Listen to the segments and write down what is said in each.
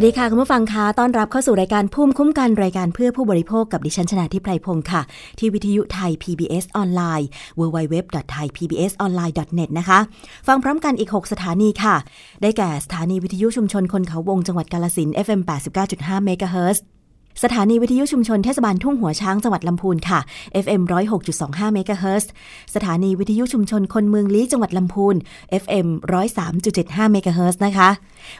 วัสดีค่ะ คุณผู้ฟังคะต้อนรับเข้าสู่รายการภูมิคุ้มกันรายการเพื่อผู้บริโภคกับดิฉันชนะทิพไพรพงศ์ค่ะ ที่วิทยุไทย PBS ออนไลน์ www.thaipbsonline.net นะคะ ฟังพร้อมกันอีก 6 สถานีค่ะ ได้แก่สถานีวิทยุชุมชนคนเขาวงจังหวัดกาลสิน FM 89.5เมกะเฮิรตซ์ สถานีวิทยุชุมชนเทศบาลทุ่งหัวช้างจังหวัดลำพูนค่ะ FM 106.25เมกะเฮิรตซ์สถานีวิทยุชุมชนคนเมืองลี้จังหวัดลำพูน FM 103.75เมกะเฮิรตซ์นะคะ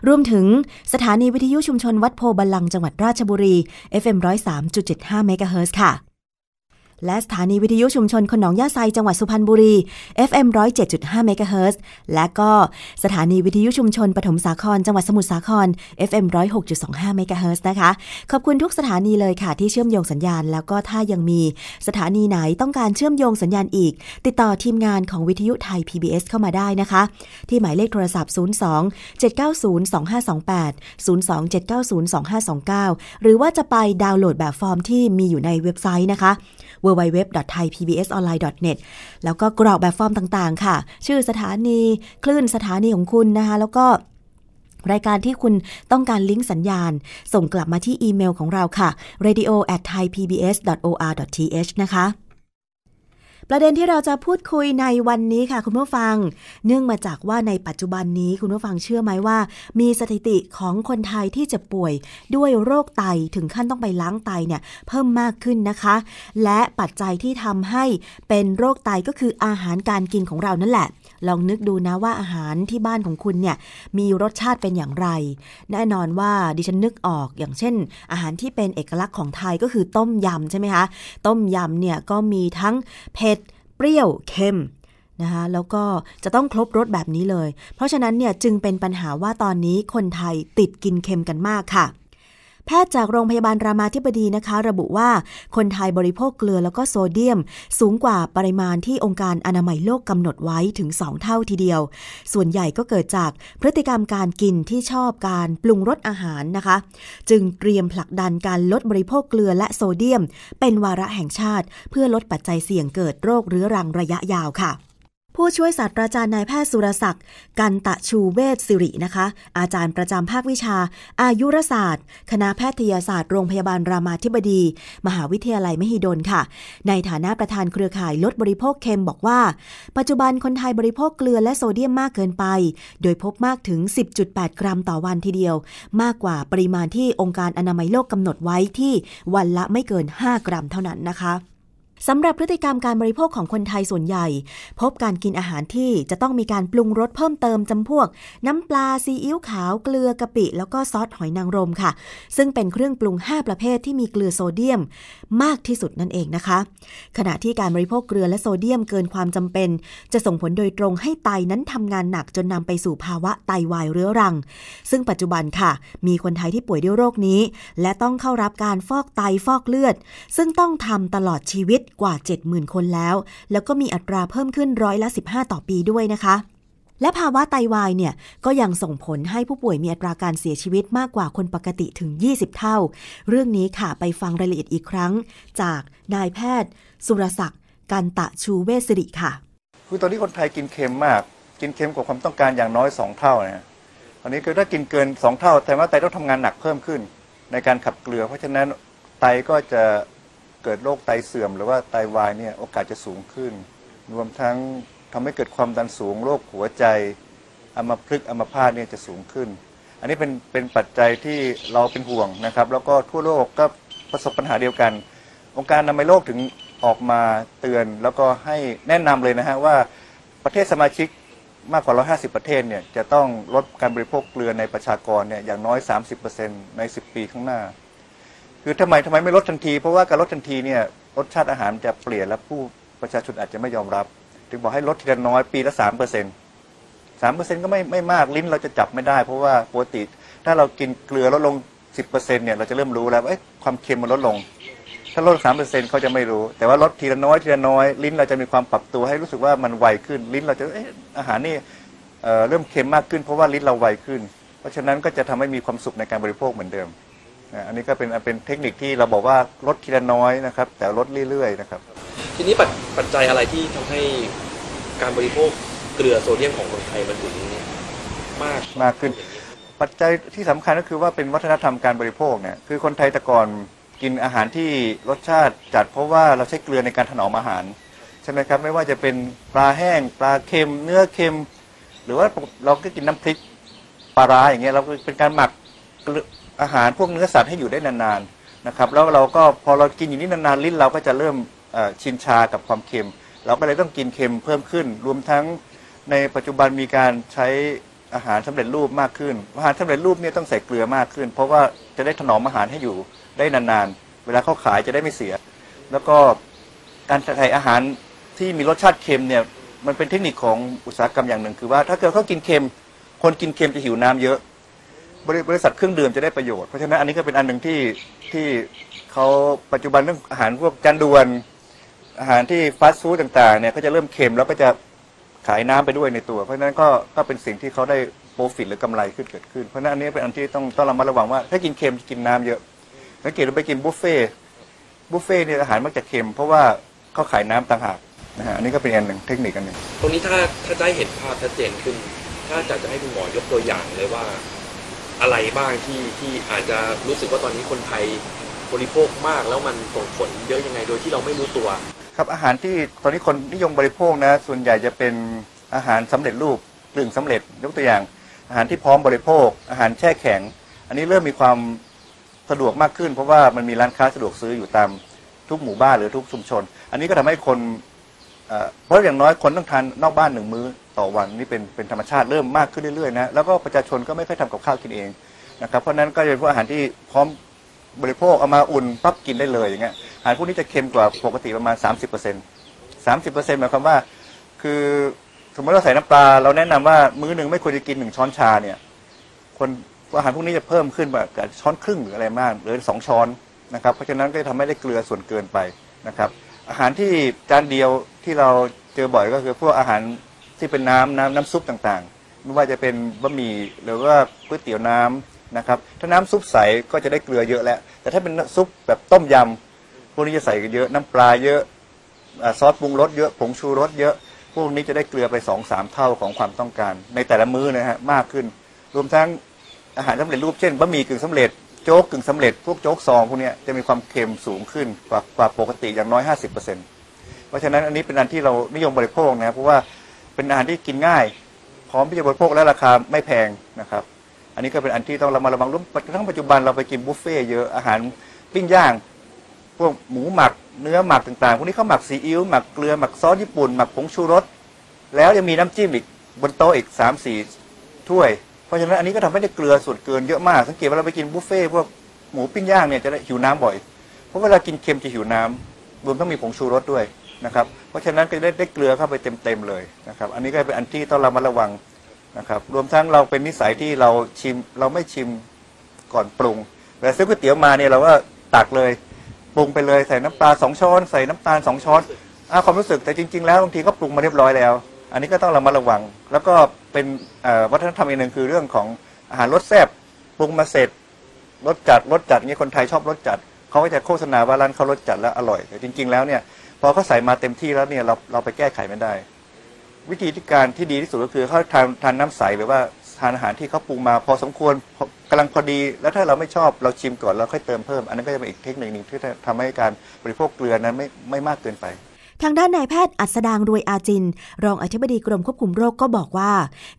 รวมถึงสถานีวิทยุชุมชนวัดโพธิ์บัลลังก์จังหวัดราชบุรี FM 103.75เมกะเฮิรตซ์ค่ะ และสถานีวิทยุชุมชนคนหนองหญ้าไซจังหวัดสุพรรณบุรี FM 107.5เมกะเฮิรตซ์และก็สถานีวิทยุชุมชนปฐมสาคร จังหวัดสมุทรสาคร FM 106.25เมกะเฮิรตซ์นะคะ ขอบคุณทุกสถานีเลยค่ะที่เชื่อมโยงสัญญาณ แล้วก็ถ้ายังมีสถานีไหนต้องการเชื่อมโยงสัญญาณอีก ติดต่อทีมงานของวิทยุไทย PBS เข้ามาได้นะคะ ที่หมายเลขโทรศัพท์ 02 790 2528 02 790 2529 หรือว่าจะไปดาวน์โหลดแบบฟอร์มที่มีอยู่ในเว็บไซต์นะคะ www.thaipbsonline.net แล้วก็กรอกแบบฟอร์มต่างๆ ค่ะ ชื่อสถานีคลื่นสถานีของคุณนะคะ แล้วก็รายการที่คุณต้องการลิงก์สัญญาณ ส่งกลับมาที่อีเมลของเราค่ะ radio at thaipbs.or.th นะคะ ประเด็นที่เราจะพูดคุยในวันนี้ค่ะ คุณผู้ฟัง เนื่องมาจากว่าในปัจจุบันนี้คุณผู้ฟังเชื่อไหมว่า มีสถิติของคนไทยที่จะป่วยด้วยโรคไตถึงขั้นต้องไปล้างไตเนี่ยเพิ่มมากขึ้นนะคะ และปัจจัยที่ทำให้เป็นโรคไตก็คืออาหารการกินของเรานั่นแหละ ลองนึกดูนะว่าอาหารที่บ้านของคุณเนี่ยมีรสชาติเป็นอย่างไร แน่นอนว่าดิฉันนึกออกอย่างเช่น อาหารที่เป็นเอกลักษณ์ของไทยก็คือต้มยำใช่ไหมคะ ต้มยำเนี่ยก็มีทั้งเผ็ดเปรี้ยวเค็มนะคะแล้วก็จะต้องครบรสแบบนี้เลย เพราะฉะนั้นเนี่ยจึงเป็นปัญหาว่าตอนนี้คนไทยติดกินเค็มกันมากค่ะ แพทย์จากโรงพยาบาลรามาธิบดีนะคะ ระบุว่าคนไทยบริโภคเกลือแล้วก็โซเดียม สูงกว่าปริมาณที่องค์การอนามัยโลกกำหนดไว้ถึง 2 เท่าทีเดียว ส่วนใหญ่ก็เกิดจากพฤติกรรมการกินที่ชอบการปรุงรสอาหารนะคะ จึงเตรียมผลักดันการลดบริโภคเกลือและโซเดียม เป็นวาระแห่งชาติ เพื่อลดปัจจัยเสี่ยงเกิดโรคเรื้อรังระยะยาวค่ะ ผู้ช่วยศาสตราจารย์นายแพทย์สุรศักดิ์กันตะชูเวชสิรินะคะ อาจารย์ประจำภาควิชา อายุรศาสตร์ คณะแพทยศาสตร์โรงพยาบาลรามาธิบดี มหาวิทยาลัยมหิดลค่ะ ในฐานะประธานเครือข่ายลดบริโภคเค็มบอกว่า ปัจจุบันคนไทยบริโภคเกลือและโซเดียมมากเกินไป โดยพบมากถึง 10.8 กรัมต่อวันทีเดียว มากกว่าปริมาณที่องค์การอนามัยโลกกำหนดไว้ที่วันละไม่เกิน 5 กรัมเท่านั้นนะคะ สำหรับพฤติกรรมการบริโภคของคนไทยส่วนใหญ่ พบการกินอาหารที่จะต้องมีการปรุงรสเพิ่มเติมจำพวก น้ำปลาซีอิ๊วขาวเกลือกะปิ แล้วก็ซอสหอยนางรมค่ะ ซึ่งเป็นเครื่องปรุง 5 ประเภทที่มีเกลือโซเดียม มากที่สุดนั่นเองนะคะ ขณะที่การบริโภคเกลือและโซเดียมเกินความจำเป็น จะส่งผลโดยตรงให้ไตนั้นทำงานหนักจนนำไปสู่ภาวะไตวายเรื้อรัง ซึ่งปัจจุบันค่ะ มีคนไทยที่ป่วยด้วยโรคนี้ และต้องเข้ารับการฟอกไตฟอกเลือด ซึ่งต้องทำตลอดชีวิตกว่า 70,000 คนแล้ว แล้วก็มีอัตราเพิ่มขึ้นร้อยละ 15 ต่อปีด้วยนะคะ และภาวะไตวายเนี่ยก็ยังส่งผลให้ผู้ป่วยมีอัตราการเสียชีวิตมากกว่าคนปกติถึง 20 เท่า เรื่องนี้ค่ะไปฟังรายละเอียดอีกครั้ง จากนายแพทย์ สุรศักดิ์กันตะชูเวสสิริค่ะคือตอนนี้คนไทยกินเค็มมาก กินเค็มกว่าความต้องการอย่างน้อยสองเท่านะตอนนี้คือถ้ากินเกินสองเท่า แต่ว่าไตต้องทำงานหนักเพิ่มขึ้น ในการขับเกลือ เพราะฉะนั้นไตก็จะ เกิดโรคไตเสื่อม หรือว่าไตวายเนี่ยโอกาสจะสูงขึ้น รวมทั้งทำให้เกิดความดันสูงโรคหัวใจอัมพฤกษ์อัมพาตเนี่ยจะสูงขึ้น อันนี้เป็นเป็นปัจจัยที่เราเป็นห่วงนะครับ แล้วก็ทั่วโลกก็ประสบปัญหาเดียวกัน องค์การอนามัยโลกถึงออกมาเตือนแล้วก็ให้แนะนำเลยนะฮะว่าประเทศสมาชิกมากกว่า 150 ประเทศเนี่ยจะต้องลดการบริโภคเกลือในประชากรเนี่ยอย่างน้อย 30%ใน 10 ปีข้างหน้า คือทำไมทำไมไม่ลดทันที เพราะว่าการลดทันทีเนี่ยรสชาติอาหารจะเปลี่ยนและผู้ประชาชนอาจจะไม่ยอมรับ ถึงบอกให้ลดทีละน้อยปีละ3% 3%ก็ไม่ไม่มากลิ้นเราจะจับไม่ได้ เพราะว่าปกติถ้าเรากินเกลือลดลง10%เปอร์เซ็นต์เนี่ยเราจะเริ่มรู้แล้วว่าเอ๊ะความเค็มมันลดลง ถ้าลดสามเปอร์เซ็นต์เขาจะไม่รู้ แต่ว่าลดทีละน้อยทีละน้อยลิ้นเราจะมีความปรับตัวให้รู้สึกว่ามันไวขึ้น ลิ้นเราจะเอ๊ะอาหารนี่เเริ่มเค็มมากขึ้น เพราะว่าลิ้นเราไวขึ้น เพราะฉะนั้นก็จะทำให้มีความสุขในการบริโภคเหมือนเดิม นะอันนี้ก็เป็นเป็นเทคนิคที่เราบอกว่าลดทีละน้อยนะครับ แต่ลดเรื่อยๆนะครับ ทีนี้ปัจปัจจัยอะไรที่ทำให้การบริโภคเกลือโซเดียมของคนไทยมันถึงมากมากขึ้น ปัจจัยที่สำคัญก็คือว่าเป็นวัฒนธรรมการบริโภคเนี่ยคือคนไทยแต่ก่อนกินอาหารที่รสชาติจัดเพราะว่าเราใช้เกลือในการถนอมอาหารใช่ไหมครับไม่ว่าจะเป็นปลาแห้ง ปลาเค็ม เนื้อเค็ม หรือว่าเราก็กินน้ำพริกปลาร้าอย่างเงี้ยเราก็เป็นการหมักเกลื อาหารพวกเนื้อสัตว์ให้อยู่ได้นานๆนะครับแล้วเราก็พอเรากินอย่างนี้นานๆลิ้นเราก็จะเริ่มชินชากับความเค็ม เราก็เลยต้องกินเค็มเพิ่มขึ้น รวมทั้งในปัจจุบันมีการใช้อาหารสำเร็จรูปมากขึ้น อาหารสำเร็จรูปเนี่ยต้องใส่เกลือมากขึ้น เพราะว่าจะได้ถนอมอาหารให้อยู่ได้นานๆ เวลาเขาขายจะได้ไม่เสีย แล้วก็การใส่อาหารที่มีรสชาติเค็มเนี่ยมันเป็นเทคนิคของอุตสาหกรรมอย่างหนึ่ง คือว่าถ้าเกิดเขากินเค็ม คนกินเค็มจะหิวน้ำเยอะ บริบริษัทเครื่องดื่มจะได้ประโยชน์เพราะฉะนั้นอันนี้ก็เป็นอันหนึ่งที่ที่เขาปัจจุบันเรื่องอาหารพวกจานด่วนอาหารที่ฟาสต์ฟู้ดต่างๆเนี่ยก็จะเริ่มเค็มแล้วก็จะขายน้ำไปด้วยในตัว เพราะฉะนั้นก็ก็เป็นสิ่งที่เขาได้โปรฟิตหรือกำไรขึ้นเกิดขึ้นเพราะฉะนั้นอันนี้เป็นอันที่ต้องต้องระมัดระวังว่าถ้ากินเค็มกินน้ำเยอะสังเกตเราไปกินบุฟเฟ่บุฟเฟ่เนี่ยอาหารมักจะเค็ม เพราะว่าเขาขายน้ำต่างหากนะฮะอันนี้ก็เป็นอันหนึ่งเทคนิคอันหนึ่งตรงนี้ถ้าถ้าได้เห็นภาพชัดเจนขึ้น ถ้าจะจะให้คุณหมอยกตัวอย่างเลยว่า อะไรบ้างที่ที่อาจจะรู้สึกว่าตอนนี้คนไทยบริโภคมากแล้วมันส่งผลเยอะยังไงโดยที่เราไม่รู้ตัว ครับอาหารที่ตอนนี้คนนิยมบริโภคนะ ส่วนใหญ่จะเป็นอาหารสำเร็จรูปกลึงสำเร็จยกตัวอย่าง อาหารที่พร้อมบริโภค อาหารแช่แข็ง อันนี้เริ่มมีความสะดวกมากขึ้น เพราะว่ามันมีร้านค้าสะดวกซื้ออยู่ตามทุกหมู่บ้านหรือทุกชุมชน อันนี้ก็ทำให้คนเอ่อเพราะอย่างน้อยคนต้องทานนอกบ้านหนึ่งมื้อ ต่อวันนี่เป็นเป็นธรรมชาติเริ่มมากขึ้นเรื่อยๆนะแล้วก็ประชาชนก็ไม่ค่อยทำกับข้าวกินเองนะครับเพราะนั้นก็จะเป็นพวกอาหารที่พร้อมบริโภคเอามาอุ่นปั๊บกินได้เลยอย่างเงี้ยอาหารพวกนี้จะเค็มกว่าปกติประมาณ 30%สามสิบเปอร์เซ็นต์หมายความว่า คือสมมติเราใส่น้ำปลาเราแนะนำว่ามื้อหนึ่งไม่ควรจะกินหนึ่งช้อนชาเนี่ยคนอาหารพวกนี้จะเพิ่มขึ้นแบบช้อนครึ่งหรืออะไรมากหรือสองช้อนนะครับเพราะฉะนั้นก็จะทำให้ได้เกลือส่วนเกินไปนะครับ อาหารที่จานเดียวที่เราเจอบ่อยก็คือพวกอาหาร ที่เป็นน้ำน้ำน้ำซุปต่างๆ ไม่ว่าจะเป็นบะหมี่หรือว่าก๋วยเตี๋ยวน้ำนะครับถ้าน้ำซุปใสก็จะได้เกลือเยอะแล้ว แต่ถ้าเป็นซุปแบบต้มยำพวกนี้จะใส่เยอะน้ำปลาเยอะซอสปรุงรสเยอะผงชูรสเยอะ พวกนี้จะได้เกลือไปสองสามเท่าของความต้องการ ในแต่ละมื้อนะฮะมากขึ้น รวมทั้งอาหารสำเร็จรูปเช่นบะหมี่กึ่งสำเร็จโจ๊กกึ่งสำเร็จพวกโจ๊กซองพวกนี้จะมีความเค็มสูงขึ้นกว่ากว่าปกติอย่างน้อย 50%เพราะฉะนั้นอันนี้เป็นอันที่เรานิยมบริโภคนะเพราะว่า เป็นอาหารที่กินง่าย พร้อมที่จะบริโภคและราคาไม่แพงนะครับ อันนี้ก็เป็นอันที่ต้องระมัดระวังรวมทั้งปัจจุบันเราไปกินบุฟเฟ่เยอะอาหารปิ้งย่างพวกหมูหมักเนื้อหมักต่างๆ พวกนี้เขาหมักซีอิ๊วหมักเกลือหมักซอสญี่ปุ่นหมักผงชูรส แล้วยังมีน้ำจิ้มอีกบนโต๊ะอีกสามสี่ถ้วย เพราะฉะนั้นอันนี้ก็ทำให้ได้เกลือส่วนเกินเยอะมาก สังเกตว่าเราไปกินบุฟเฟ่พวกหมูปิ้งย่างเนี่ยจะได้หิวน้ำบ่อย เพราะเวลากินเค็มจะหิวน้ำรวมทั้งมีผงชูรสด้วย นะครับ เพราะฉะนั้นก็ได้ได้เกลือเข้าไปเต็มๆเลยนะครับ อันนี้ก็เป็นอันที่ต้องเระมัดระวังนะครับ รวมทั้งเราเป็นนิสัยที่เราชิมเราไม่ชิมก่อนปรุงเวลาซื้อก๋วยเตี๋ยวมาเนี่ยเราก็ตักเลยปรุงไปเลยใส่น้ำปลาสองช้อน ใส่น้ำตาลสองช้อนอ่าความรู้สึกแต่จริง ๆ แล้วบางทีก็ปรุงมาเรียบร้อยแล้ว อันนี้ก็ต้องเระมัดระวัง แล้วก็เป็นวัฒนธรรมอีกหนึ่งคือเรื่องของอาหารรสแซ่บปรุงมาเสร็จรสจัดรสจัดเนี่ยคนไทยชอบรสจัด เขาก็จะโฆษณาว่าร้านเขารสจัดแล้วอร่อยแต่จริง ๆ แล้วเนี่ยพอเขาใส่มาเต็มที่แล้วเนี่ยเราเราไปแก้ไขไม่ได้ วิธีที่การที่ดีที่สุดก็คือเขาทานทานน้ำใสหรือว่าทานอาหารที่เขาปรุงมาพอสมควรพอกำลังพอดี แล้วถ้าเราไม่ชอบเราชิมก่อนแล้วค่อยเติมเพิ่ม อันนั้นก็จะเป็นอีกเทคนิคหนึ่งที่ทำให้การบริโภคเกลือนั้นไม่ไม่มากเกินไป ทางด้านนายแพทย์อัสดางรวยอาจิน รองอธิบดีกรมควบคุมโรคก็บอกว่า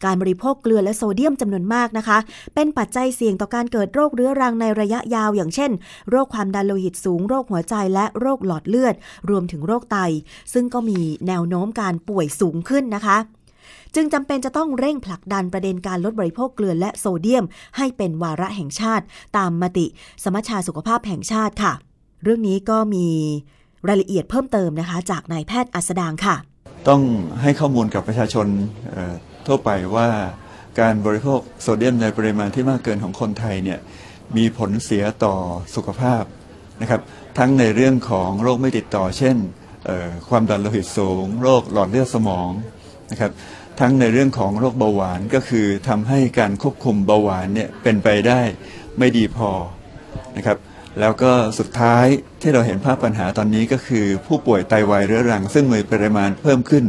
การบริโภคเกลือและโซเดียมจำนวนมากนะคะ เป็นปัจจัยเสี่ยงต่อการเกิดโรคเรื้อรังในระยะยาว อย่างเช่น โรคความดันโลหิตสูง โรคหัวใจและโรคหลอดเลือด รวมถึงโรคไต ซึ่งก็มีแนวโน้มการป่วยสูงขึ้นนะคะจึงจำเป็นจะต้องเร่งผลักดันประเด็นการลดบริโภคเกลือและโซเดียม ให้เป็นวาระแห่งชาติ ตามมติ สมัชชาสุขภาพแห่งชาติค่ะ เรื่องนี้ก็มี รายละเอียดเพิ่มเติมนะคะ จากนายแพทย์อัสดางค่ะ ต้องให้ข้อมูลกับประชาชนทั่วไปว่าการบริโภคโซเดียมในปริมาณที่มากเกินของคนไทยเนี่ยมีผลเสียต่อสุขภาพนะครับทั้งในเรื่องของโรคไม่ติดต่อ เช่นความดันโลหิตสูง โรคหลอดเลือดสมองนะครับทั้งในเรื่องของโรคเบาหวานก็คือทำให้การควบคุมเบาหวานเนี่ยเป็นไปได้ไม่ดีพอนะครับ แล้วก็สุดท้ายที่เราเห็นภาพปัญหาตอนนี้ก็คือ ผู้ป่วยไตวายเรื้อรัง ซึ่งมีปริมาณเพิ่มขึ้น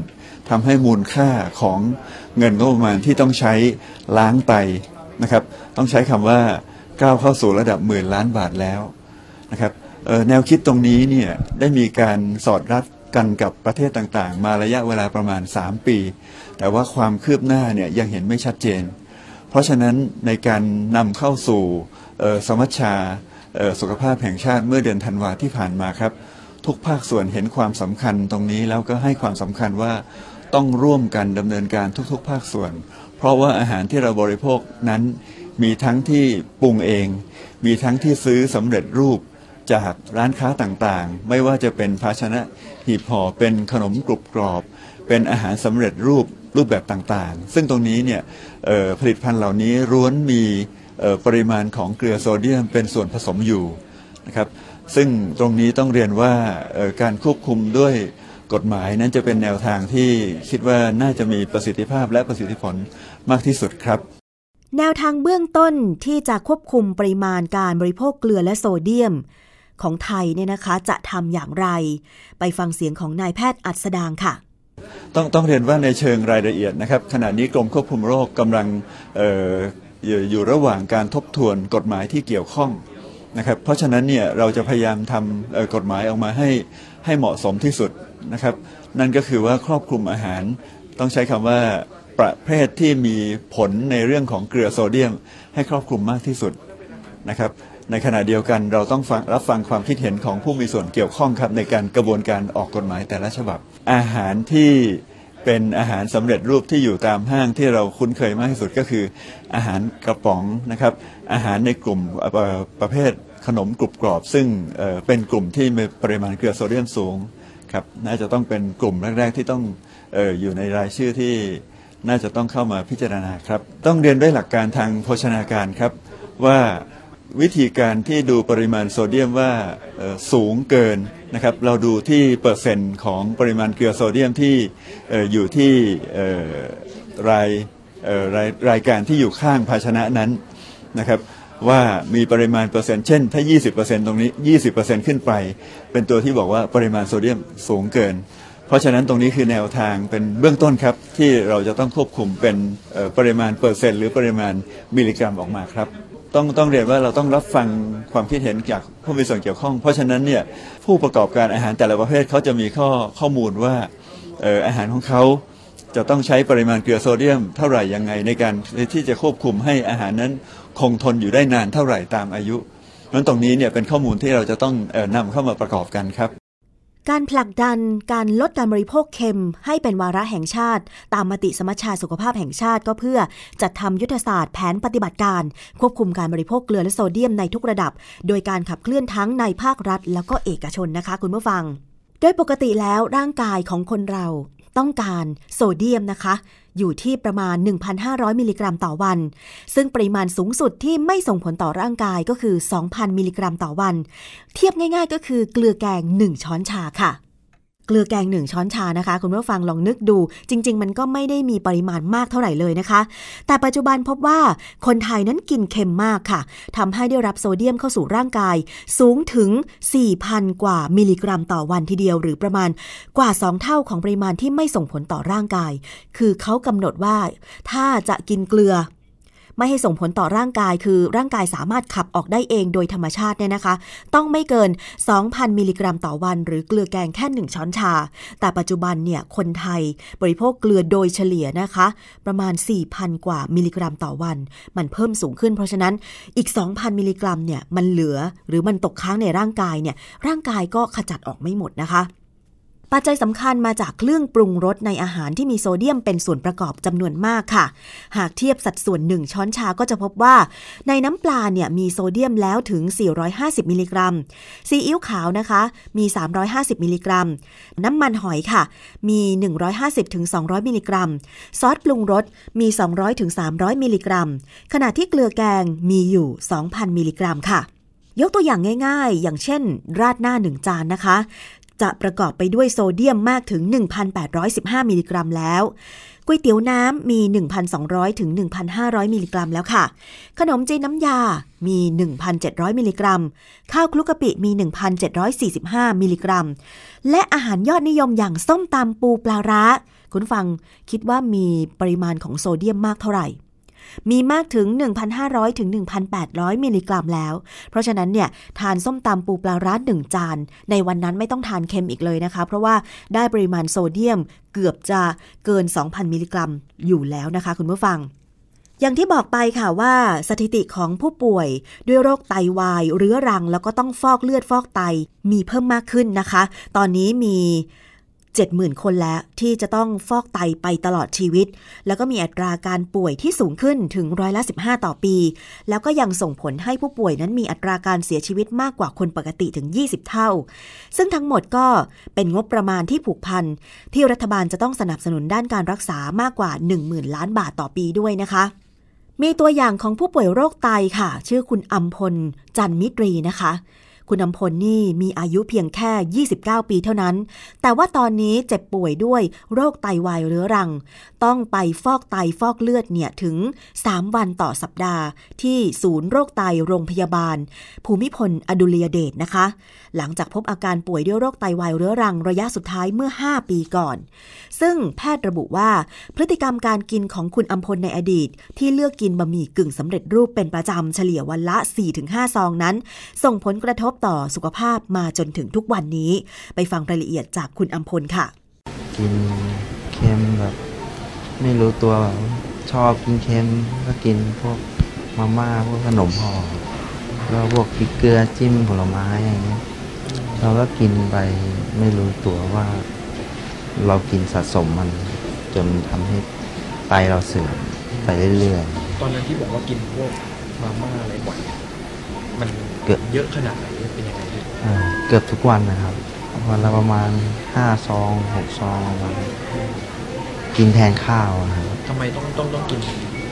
ทำให้มูลค่าของเงินงบประมาณที่ต้องใช้ล้างไตนะครับ ต้องใช้คำว่าก้าวเข้าสู่ระดับหมื่นล้านบาทแล้วนะครับแนวคิดตรงนี้เนี่ยได้มีการสอดรับกันกับประเทศต่างๆ มาระยะเวลาประมาณ 3 ปี แต่ว่าความคืบหน้าเนี่ยยังเห็นไม่ชัดเจน เพราะฉะนั้นในการนำเข้าสู่สมัชชา สุขภาพแห่งชาติเมื่อเดือนธันวาที่ผ่านมาครับ ทุกภาคส่วนเห็นความสำคัญตรงนี้แล้วก็ให้ความสำคัญว่าต้องร่วมกันดำเนินการทุกๆ ภาคส่วน เพราะว่าอาหารที่เราบริโภคนั้นมีทั้งที่ปรุงเอง มีทั้งที่ซื้อสำเร็จรูปจากร้านค้าต่างๆ ไม่ว่าจะเป็นภาชนะหีบห่อเป็นขนมกรุบกรอบ เป็นอาหารสำเร็จรูปรูปแบบต่างๆ ซึ่งตรงนี้เนี่ยผลิตภัณฑ์เหล่านี้ร้วนมี ปริมาณของเกลือโซเดียมเป็นส่วนผสมอยู่นะครับซึ่งตรงนี้ต้องเรียนว่าเอ่อการควบคุมด้วยกฎหมายนั้นจะเป็นแนวทางที่คิดว่าน่าจะมีประสิทธิภาพและประสิทธิผลมากที่สุดครับ แนวทางเบื้องต้นที่จะควบคุมปริมาณการบริโภคเกลือและโซเดียม ของไทยเนี่ยนะคะจะทำอย่างไร ไปฟังเสียงของนายแพทย์อัศดางค่ะต้องต้องเรียนว่าในเชิงรายละเอียดนะครับขณะนี้กรมควบคุมโรคกำลังเอยู่ระหว่างการทบทวนกฎหมายที่เกี่ยวข้องนะครับ เพราะฉะนั้นเนี่ยเราจะพยายามทำกฎหมายออกมาให้ให้เหมาะสมที่สุดนะครับ นั่นก็คือว่าครอบคลุมอาหาร ต้องใช้คำว่าประเภทที่มีผลในเรื่องของเกลือโซเดียม ให้ครอบคลุมมากที่สุดนะครับในขณะเดียวกันเราต้องฟังรับฟังความคิดเห็นของผู้มีส่วนเกี่ยวข้องครับในการกระบวนการออกกฎหมายแต่ละฉบับ อาหารที่ เป็นอาหารสำเร็จรูปที่อยู่ตามห้างที่เราคุ้นเคยมากที่สุดก็คือ อาหารกระป๋องนะครับ อาหารในกลุ่มประเภทขนมกรุบกรอบ ซึ่งเป็นกลุ่มที่มีปริมาณเกลือโซเดียมสูงครับน่าจะต้องเป็นกลุ่มแรก ๆ ที่ต้องอออยู่ในรายชื่อที่น่าจะต้องเข้ามาพิจารณาครับ ต้องเรียนด้วยหลักการทางโภชนาการครับว่า วิธีการที่ดูปริมาณโซเดียมว่าสูงเกินนะครับ เราดูที่เปอร์เซ็นต์ของปริมาณเกลือโซเดียมที่ออยู่ที่รายรายรายการที่อยู่ข้างภาชนะนั้นนะครับว่ามีปริมาณเปอร์เซ็นต์เช่น ถ้า 20%ตรงนี้ 20%ขึ้นไป เป็นตัวที่บอกว่าปริมาณโซเดียมสูงเกิน เพราะฉะนั้นตรงนี้คือแนวทางเป็นเบื้องต้นครับ ที่เราจะต้องควบคุมเป็นปริมาณเปอร์เซ็นต์หรือปริมาณมิลลิกรัมออกมาครับ ต้องต้องเรียนว่าเราต้องรับฟังความคิดเห็นจากผู้มีส่วนเกี่ยวข้อง เพราะฉะนั้นเนี่ยผู้ประกอบการอาหารแต่ละประเภทเขาจะมีข้อข้อมูลว่าอออาหารของเขาจะต้องใช้ปริมาณเกลือโซเดียมเท่าไหร่ยังไงในการที่จะควบคุมให้อาหารนั้นคงทนอยู่ได้นานเท่าไหร่ตามอายุนั้นตรงนี้เนี่ยเป็นข้อมูลที่เราจะต้องออนำเข้ามาประกอบกันครับ การผลักดันการลดการบริโภคเค็มให้เป็นวาระแห่งชาติ ตามมติสมัชชาสุขภาพแห่งชาติก็เพื่อจัดทำยุทธศาสตร์แผนปฏิบัติการ ควบคุมการบริโภคเกลือและโซเดียมในทุกระดับ โดยการขับเคลื่อนทั้งในภาครัฐ แล้วก็เอกชนนะคะ คุณผู้ฟัง โดยปกติแล้วร่างกายของคนเราต้องการโซเดียมนะคะ อยู่ที่ประมาณ 1,500 มิลลิกรัมต่อวัน ซึ่งปริมาณสูงสุดที่ไม่ส่งผลต่อร่างกายก็คือ 2,000 มิลลิกรัมต่อวัน เทียบง่ายๆ ก็คือเกลือแกง 1 ช้อนชาค่ะ เกลือแกงหนึ่งช้อนชานะคะ คุณผู้ฟังลองนึกดู จริง ๆ มันก็ไม่ได้มีปริมาณมากเท่าไหร่เลยนะคะ แต่ปัจจุบันพบว่าคนไทยนั้นกินเค็มมากค่ะทำให้ได้รับโซเดียมเข้าสู่ร่างกาย สูงถึง 4,000 กว่ามิลลิกรัมต่อวันทีเดียว หรือประมาณกว่า 2 เท่าของปริมาณที่ไม่ส่งผลต่อร่างกาย คือเขากำหนดว่าถ้าจะกินเกลือ ไม่ให้ส่งผลต่อร่างกายคือร่างกายสามารถขับออกได้เองโดยธรรมชาติเนี่ยนะคะ ต้องไม่เกิน 2,000 มิลลิกรัมต่อวัน หรือเกลือแกงแค่ 1 ช้อนชา แต่ปัจจุบันเนี่ยคนไทยบริโภคเกลือโดยเฉลี่ยนะคะ ประมาณ 4,000 กว่ามิลลิกรัมต่อวัน มันเพิ่มสูงขึ้น เพราะฉะนั้นอีก 2,000 มิลลิกรัมเนี่ยมันเหลือหรือมันตกค้างในร่างกายเนี่ยร่างกายก็ขจัดออกไม่หมดนะคะ ปัจจัยสำคัญมาจากเครื่องปรุงรสในอาหารที่มีโซเดียมเป็นส่วนประกอบจำนวนมากค่ะ หากเทียบสัดส่วน 1 ช้อนชาก็จะพบว่า ในน้ำปลาเนี่ยมีโซเดียมแล้วถึง 450 มิลลิกรัม ซีอิ๊วขาวนะคะมี 350 มิลลิกรัม น้ำมันหอยค่ะ มี 150ถึง200 มิลลิกรัม ซอสปรุงรสมี 200ถึง300 มิลลิกรัม ขณะที่เกลือแกงมีอยู่ 2,000 มิลลิกรัมค่ะยกตัวอย่างง่ายๆ อย่างเช่น ราดหน้าหนึ่งจานนะคะ จะประกอบไปด้วยโซเดียมมากถึง 1,815 มิลลิกรัมแล้วก๋วยเตี๋ยวน้ำมี 1,200 ถึง 1,500 มิลลิกรัมแล้วค่ะ ขนมจีนน้ำยา มี 1,700 มิลลิกรัม ข้าวคลุกกะปิมี 1,745 มิลลิกรัม และอาหารยอดนิยมอย่างส้มตำปูปลาร้า คุณฟังคิดว่ามีปริมาณของโซเดียมมากเท่าไหร่ มีมากถึง 1,500ถึง1,800 มิลลิกรัมแล้ว เพราะฉะนั้นเนี่ยทานส้มตำปูปลาร้าหนึ่งจาน ในวันนั้นไม่ต้องทานเค็มอีกเลยนะคะ เพราะว่าได้ปริมาณโซเดียมเกือบจะเกิน 2,000 มิลลิกรัมอยู่แล้วนะคะคุณผู้ฟังอย่างที่บอกไปค่ะว่าสถิติของผู้ป่วยด้วยโรคไตวายเรื้อรังแล้วก็ต้องฟอกเลือดฟอกไตมีเพิ่มมากขึ้นนะคะ ตอนนี้มี 70,000 คนแล้วที่จะต้องฟอกไตไปตลอดชีวิต แล้วก็มีอัตราการป่วยที่สูงขึ้นถึงร้อยละ 15 ต่อปี แล้วก็ยังส่งผลให้ผู้ป่วยนั้นมีอัตราการเสียชีวิตมากกว่าคนปกติถึง 20 เท่า ซึ่งทั้งหมดก็เป็นงบประมาณที่ผูกพันที่รัฐบาลจะต้องสนับสนุนด้านการรักษามากกว่า 10,000 ล้านบาทต่อปีด้วยนะคะมีตัวอย่างของผู้ป่วยโรคไตค่ะ ชื่อคุณอัมพลจันมิตรีนะคะ คุณอัมพลนี่มีอายุเพียงแค่ 29 ปีเท่านั้น แต่ว่าตอนนี้เจ็บป่วยด้วยโรคไตวายเรื้อรัง ต้องไปฟอกไตฟอกเลือดเนี่ยถึง 3 วันต่อสัปดาห์ ที่ศูนย์โรคไตโรงพยาบาล ภูมิพลอดุลยเดชนะคะ หลังจากพบอาการป่วยด้วยโรคไตวายเรื้อรังระยะสุดท้ายเมื่อ 5 ปีก่อน ซึ่งแพทย์ระบุว่าพฤติกรรมการกินของคุณอัมพลในอดีต ที่เลือกกินบะหมี่กึ่งสำเร็จรูปเป็นประจำเฉลี่ยวันละ 4-5 ซองนั้น ส่งผลกระทบต่อสุขภาพมาจนถึงทุกวันนี้ ไปฟังรายละเอียดจากคุณอัมพลค่ะ กินเค็มแบบ ไม่รู้ตัวแบบชอบกินเค็มก็กินพวกมาม่าพวกขนมห่อแล้วพวกพริกเกลือจิ้มผลไม้อย่างเงี้ยเราก็กินไปไม่รู้ตัวว่า เรากินสะสมมัน จนทำให้ไตเราเสื่อมไปเรื่อยตอนนั้นที่บอกว่ากินพวกมาม่าอะไรบ่อยเนี่ยมันเกือบเยอะขนาดไหน เป็นยังไงพี่ๆอ่าเกือบทุกวันนะครับ วันละประมาณห้าซองหกซองประมาณกินแทนข้าวอะครับทำไมต้องต้องต้องกิน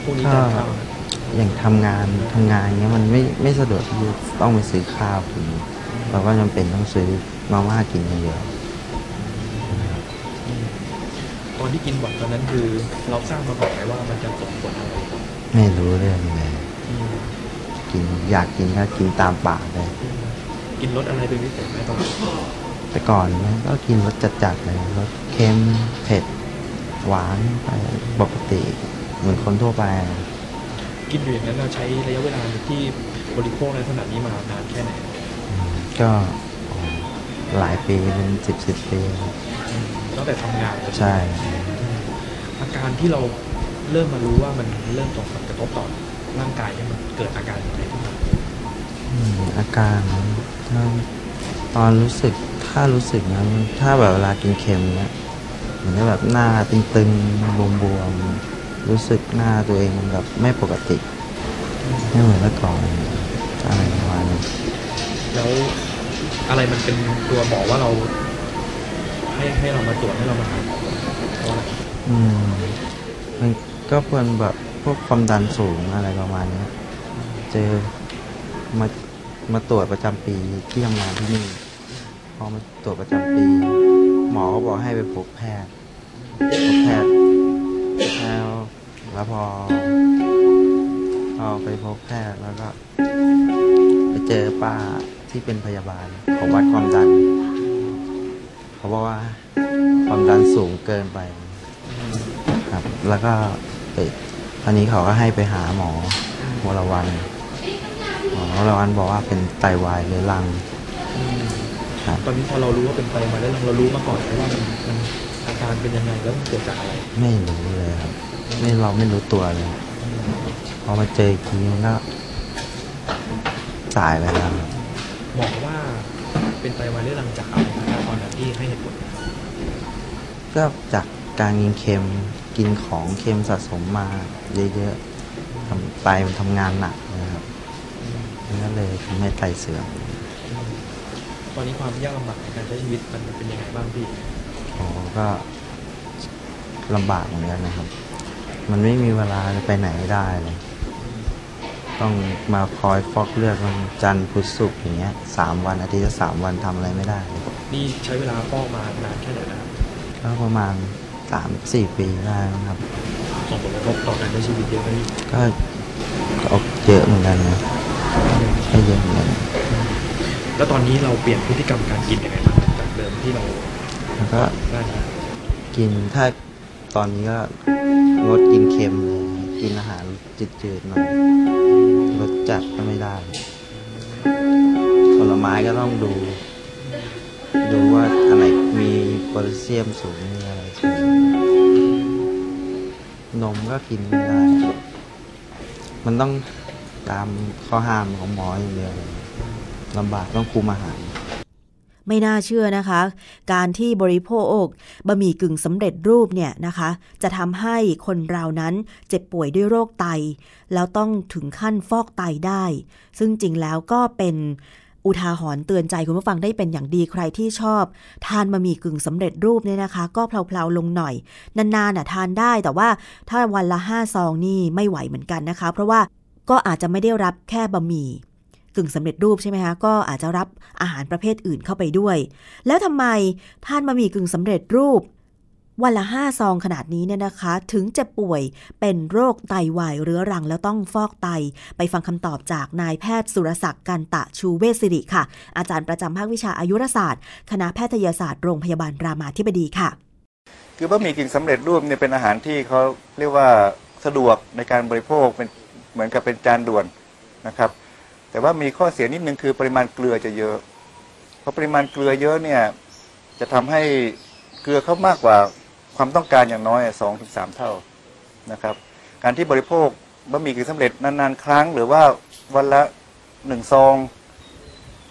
พวกนี้ก็แทนข้าวนะอย่างทำงานทำงานอย่างเงี้ยมันไม่ไม่สะดวกที่จะต้องไปซื้อข้าวกินเราก็จำเป็นต้องซื้อมาม่ากินเยอะตอนที่กินบ่อยตอนนั้นคือ เราทราบมาก่อนไหมว่ามันจะส่งผลอะไรครับๆไม่รู้เรื่องเลยอืมกินอยากกินก็กินตามปากเลย กินรสอะไรเป็นพิเศษไหมตอนนั้นแต่ก่อนมันก็กินรสจัดๆเลยรสเค็มเผ็ด หวานไปปกติ เหมือนคนทั่วไป กินอยู่อย่างนั้นเราใช้ระยะเวลาที่บริโภคในขนาดนี้มานานแค่ไหนก็หลายปีเป็นสิบสิบปีครับอืมตั้งแต่ทำงานเลยใช่ อาการที่เราเริ่มมารู้ว่ามันเริ่มส่งผลกระทบต่อร่างกายเนี่ยมันเกิดอาการยังไงขึ้นมาอืมอาการ ถ้าตอนรู้สึกถ้ารู้สึกนะถ้าแบบเวลากินเค็มเนี่ยเหมือนจะแบบหน้าตึงๆบวมๆรู้สึกหน้าตัวเองแบบไม่ปกติไม่เหมือนเมื่อก่อนอะไรประมาณนี้แล้วอะไรมันเป็นตัวบอกว่าเรา ให้ให้เรามาตรวจให้เรามาหาหมอเพราะอะไรอืมมันก็เป็นแบบพวกความดันสูงอะไรประมาณเนี้ยเจอมา มาตรวจประจำปีที่ทำงานที่นี่ พอมาตรวจประจำปี หมอก็บอกให้ไปพบแพทย์พบแพทย์แล้วแล้วพอพอไปพบแพทย์แล้วก็ ไปเจอป้าที่เป็นพยาบาลเขาวัดความดัน เขาบอกว่าความดันสูงเกินไป ครับ แล้วก็ไปตอนนี้เขาก็ให้ไปหาหมอวรวัน หมอวรวันบอกว่าเป็นไตวายเรื้อรังครับ ตอนนี้พอเรารู้ว่าเป็นไตมาแล้วเรารู้มาก่อนไหมว่ามันมันอาการเป็นยังไงแล้วมันเกิดจากอะไรไม่รู้เลยครับ ไม่เราไม่รู้ตัวเลย พอมาเจออีกทีมันก็ตายไปแล้วครับหมอว่าเป็นไตวายเรื้อรังจากอะไรนะครับตอนนั้นที่ให้เหตุผลก็จากการกินเค็มกินของเค็มสะสมมาเยอะๆทำไตมันทำงานหนักนะครับมัน ก็เลยทำให้ไตเสื่อมตอนนี้ความยากลำบากในการใช้ชีวิตมันเป็นยังไงบ้างพี่อ๋อก็ลำบากเหมือนกันนะครับ มันไม่มีเวลาไปไหนได้เลย ต้องมาคอยฟอกเลือดมันจันทร์พุธศุกร์อย่างเงี้ยสามวันอาทิตย์ละสามวันทำอะไรไม่ได้นี่ใช้เวลาฟอกมานานแค่ไหนแล้วครับก็ประมาณสามสี่ปีได้มั้งครับส่งผลกระทบต่อการใช้ชีวิตเยอะไหมพี่ก็ก็เยอะเหมือนกันนะ ก็เยอะเหมือนกันแล้วตอนนี้เราเปลี่ยนพฤติกรรมการกินยังไงบ้างจากเดิมที่เราแล้วก็หน้านี้กินถ้าตอนนี้ก็งดกินเค็มเลยกินอาหารจืดๆหน่อยรสจัดก็ไม่ได้ผลไม้ก็ต้องดู ดูว่าอันไหนมีโพแทสเซียมสูงมีอะไรสูงนมก็กินไม่ได้ มันต้อง ตามข้อห้ามของหมออย่างเดียวลำบากต้องคุมอาหาร ไม่น่าเชื่อนะคะ การที่บริโภคบะหมี่กึ่งสำเร็จรูปเนี่ยนะคะ จะทำให้คนเรานั้นเจ็บป่วยด้วยโรคไต แล้วต้องถึงขั้นฟอกไตได้ ซึ่งจริงแล้วก็เป็นอุทาหรณ์เตือนใจคุณผู้ฟังได้เป็นอย่างดีใครที่ชอบ ทานบะหมี่กึ่งสำเร็จรูปเนี่ยนะคะ ก็เพลาๆลงหน่อย นานๆน่ะทานได้แต่ว่าถ้าวันละห้าซองนี่ไม่ไหวเหมือนกันนะคะ เพราะว่า ก็อาจจะไม่ได้รับแค่บะหมี่กึ่งสำเร็จรูปใช่ไหมคะก็อาจจะรับอาหารประเภทอื่นเข้าไปด้วย แล้วทำไมทานบะหมี่กึ่งสำเร็จรูป วันละห้าซองขนาดนี้เนี่ยนะคะ ถึงจะป่วยเป็นโรคไตวายเรื้อรังแล้วต้องฟอกไต ไปฟังคำตอบจากนายแพทย์สุรศักดิ์กันตะชูเวสิริค่ะ อาจารย์ประจำภาควิชาอายุรศาสตร์ คณะแพทยศาสตร์โรงพยาบาลรามาธิบดีค่ะ คือบะหมี่กึ่งสำเร็จรูปเนี่ยเป็นอาหารที่เขาเรียกว่าสะดวกในการบริโภคเป็น เหมือนกับเป็นจานด่วนนะครับ แต่ว่ามีข้อเสียนิดนึงคือปริมาณเกลือจะเยอะ เพราะปริมาณเกลือเยอะเนี่ยจะทำให้เกลือเขามากกว่าความต้องการอย่างน้อยสองถึงสามเท่านะครับ การที่บริโภคบะหมี่กึ่งสำเร็จนานๆ ครั้ง หรือว่าวันละหนึ่งซอง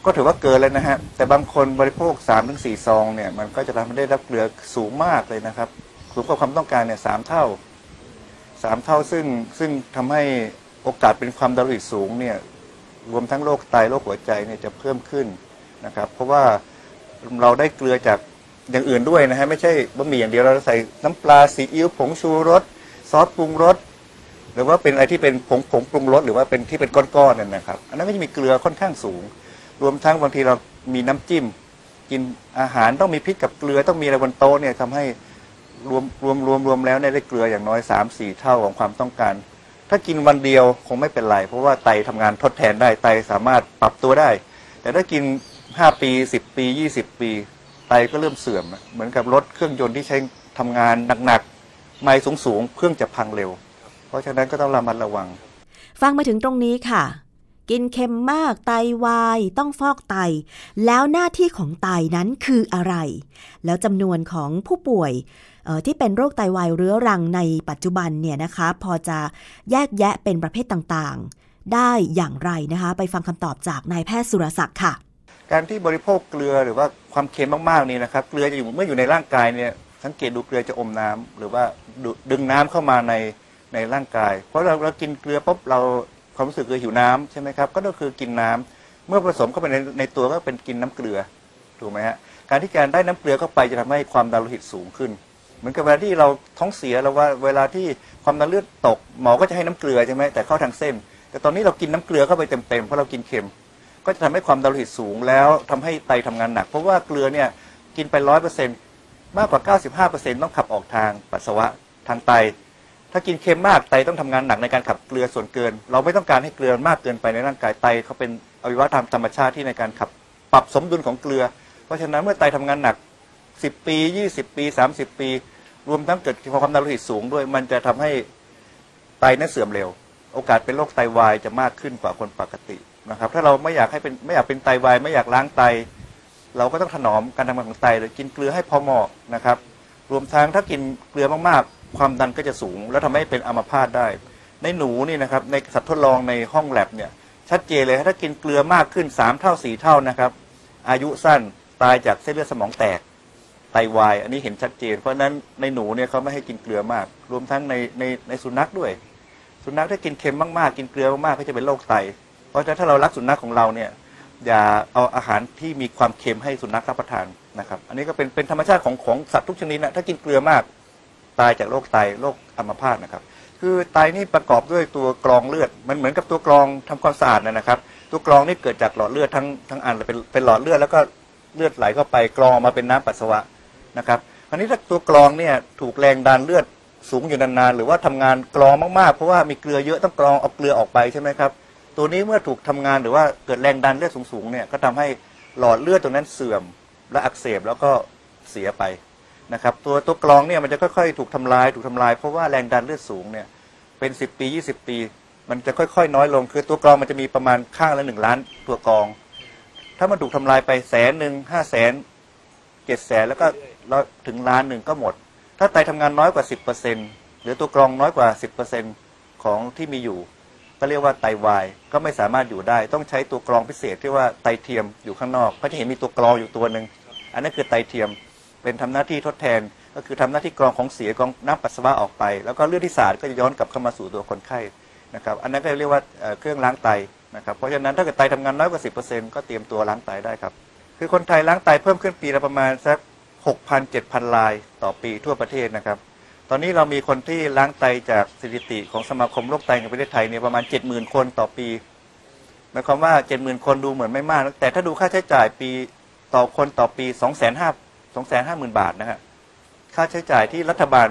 ก็ถือว่าเกินแล้วนะฮะแต่บางคนบริโภค3ามถึงสี่ซองเนี่ยมันก็จะทำให้ได้รับเกลือสูงมากเลยนะครับสูงกว่าความต้องการเนี่ยสามเท่าสามเท่าซึ่งซึ่งทำให้ โอกาสเป็นความดันโลหิตสูงเนี่ยรวมทั้งโรคไตโรคหัวใจเนี่ยจะเพิ่มขึ้นนะครับเพราะว่าเราได้เกลือจากอย่างอื่นด้วยนะฮะไม่ใช่บะหมี่อย่างเดียวเราใส่น้ำปลาซีอิ๊วผงชูรสซอสปรุงรสหรือว่าเป็นอะไรที่เป็นผงผงปรุงรสหรือว่าเป็นที่เป็นก้อนๆนั่นนะครับ อันนั้นก็จะมีเกลือค่อนข้างสูง รวมทั้งบางทีเรามีน้ำจิ้ม กินอาหารต้องมีพริกกับเกลือต้องมีอะไรบนโต๊ะเนี่ยทำให้รวมรวมรวมรวมแล้วเนี่ยได้เกลืออย่างน้อย3 4เท่าของความต้องการ ถ้ากินวันเดียวคงไม่เป็นไร เพราะว่าไตทำงานทดแทนได้ไตสามารถปรับตัวได้ แต่ถ้ากิน 5 ปี 10 ปี 20 ปี ไตก็เริ่มเสื่อม เหมือนกับรถเครื่องยนต์ที่ใช้ทำงานหนักๆ ไม้สูงๆ เครื่องจะพังเร็ว เพราะฉะนั้นก็ต้องระมัดระวัง ฟังมาถึงตรงนี้ค่ะ กินเค็มมากไตวายต้องฟอกไต แล้วหน้าที่ของไตนั้นคืออะไร แล้วจำนวนของผู้ป่วย ที่เป็นโรคไตวายเรื้อรังในปัจจุบันเนี่ยนะคะ พอจะแยกแยะเป็นประเภทต่างๆ ได้อย่างไรนะคะ ไปฟังคำตอบจากนายแพทย์สุรศักดิ์ค่ะ การที่บริโภคเกลือหรือว่าความเค็มมากๆนี่นะครับเกลือจะอยู่เมื่ออยู่ในร่างกายเนี่ยสังเกตดูเกลือจะอมน้ำหรือว่าด,ดึงน้ำเข้ามาในในร่างกาย เพราะเราเรากินเกลือปุ๊บเราความรู้สึกคือหิวน้ำใช่ไหมครับก็คือกินน้ำเมื่อผสมเข้าไปในในตัวก็เป็นกินน้ำเกลือถูกไหมฮะการที่การได้น้ำเกลือเข้าไปจะทำให้ความดันโลหิตสูงขึ้น เหมือนกับเวลาที่เราท้องเสียแล้วว่าเวลาที่ความดันเลือดตกหมอก็จะให้น้ำเกลือใช่ไหมแต่เข้าทางเส้น แต่ตอนนี้เรากินน้ำเกลือเข้าไปเต็มๆเพราะเรากินเค็ม ก็จะทำให้ความดันโลหิตสูงแล้วทำให้ไตทำงานหนัก เพราะว่าเกลือเนี่ยกินไปร้อยเปอร์เซ็นต์มากกว่า 95เปอร์เซ็นต์ต้องขับออกทางปัสสาวะทางไต ถ้ากินเค็มมากไตต้องทำงานหนักในการขับเกลือส่วนเกิน เราไม่ต้องการให้เกลือมากเกินไปในร่างกายไตเขาเป็นอวัยวะทางธรรมชาติที่ในการขับปรับสมดุลของเกลือ เพราะฉะนั้นเมื่อไตทำงานหนัก 10 ปี 20 ปี 30 ปี รวมทั้งเกิดความดันโลหิตสูงด้วย มันจะทำให้ไตนั้นเสื่อมเร็ว โอกาสเป็นโรคไตวายจะมากขึ้นกว่าคนปกตินะครับ ถ้าเราไม่อยากให้เป็นไม่อยากเป็นไตวายไม่อยากล้างไต เราก็ต้องถนอมการทำงานของไตเลยกินเกลือให้พอเหมาะนะครับ รวมทั้งถ้ากินเกลือมากๆ ความดันก็จะสูง แล้วทำให้เป็นอัมพาตได้ ในหนูนี่นะครับในสัตว์ทดลองในห้องแลบเนี่ยชัดเจนเลยถ้ากินเกลือมากขึ้น 3 เท่า 4 เท่านะครับ อายุสั้นตายจากเส้นเลือดสมองแตก ไตวาย อันนี้เห็นชัดเจน เพราะฉะนั้นในหนูเนี่ยเขาไม่ให้กินเกลือมาก รวมทั้งในในในสุนัขด้วย สุนัขถ้ากินเค็มมากๆ กินเกลือมากๆก็จะเป็นโรคไต เพราะฉะนั้นถ้าเรารักสุนัขของเราเนี่ยอย่าเอาอาหารที่มีความเค็มให้สุนัขรับประทานนะครับ อันนี้ก็เป็นเป็นธรรมชาติของของสัตว์ทุกชนิดนะถ้ากินเกลือมากตายจากโรคไตโรคอัมพาตนะครับ คือไตนี่ประกอบด้วยตัวกรองเลือด มันเหมือนกับตัวกรองทำความสะอาดนะครับ ตัวกรองนี่เกิดจากหลอดเลือดทั้งทั้งอันเป็นเป็นหลอดเลือดแล้วก็เลือดไหลเข้าไปกรองมาเป็นน้ำปัสสาวะ นะครับคราวนี้ถ้าตัวกรองเนี่ยถูกแรงดันเลือดสูงอยู่นานๆหรือว่าทำงานกรองมากๆ เพราะว่ามีเกลือเยอะต้องกรองเอาเกลือออกไปใช่ไหมครับ ตัวนี้เมื่อถูกทำงานหรือว่าเกิดแรงดันเลือดสูงๆเนี่ยก็ทำให้หลอดเลือดตรงนั้นเสื่อมและอักเสบแล้วก็เสียไปนะครับตัวตัวกรองเนี่ยมันจะค่อยๆ ถูกทำลายถูกทำลายเพราะว่าแรงดันเลือดสูงเนี่ยเป็น 10 ปี 20 ปี มันจะค่อยๆ น้อยลงคือตัวกรองมันจะมีประมาณข้างละหนึ่งล้านตัวกรอง ถ้ามันถูกทำลายไปแสนหนึ่งห้าแสนเจ็ดแสนแล้วก็ แล้วถึงล้านหนึ่งก็หมด ถ้าไตทำงานน้อยกว่า 10%หรือตัวกรองน้อยกว่า 10%ของที่มีอยู่ ก็เรียกว่าไตวายก็ไม่สามารถอยู่ได้ ต้องใช้ตัวกรองพิเศษที่ว่าไตเทียมอยู่ข้างนอกก็จะเห็นมีตัวกรองอยู่ตัวหนึ่งอันนั้นคือไตเทียมเป็นทำหน้าที่ทดแทน ก็คือทำหน้าที่กรองของเสียกรองน้ำปัสสาวะออกไป แล้วก็เลือดที่สาดก็จะย้อนกลับเข้ามาสู่ตัวคนไข้นะครับอันนั้นก็เรียกว่าเอ่อเครื่องล้างไตนะครับเพราะฉะนั้นถ้าเกิดไตทำงานน้อยกว่า 10%ก็เตรียมตัวล้างไตได้ครับ คือคนไทยล้างไตเพิ่มขึ้นปีละประมาณสัก 6,000 7,000 รายต่อปีทั่วประเทศนะครับ ตอนนี้เรามีคนที่ล้างไตจากสถิติของสมาคมโรคไตแห่งประเทศไทยเนี่ยประมาณ 70,000 คนต่อปีหมายความว่า 70,000 คนดูเหมือนไม่มาก แต่ถ้าดูค่าใช้จ่ายปีต่อคนต่อปี 2,500 250,000 บาทนะฮะค่าใช้จ่ายที่รัฐบาล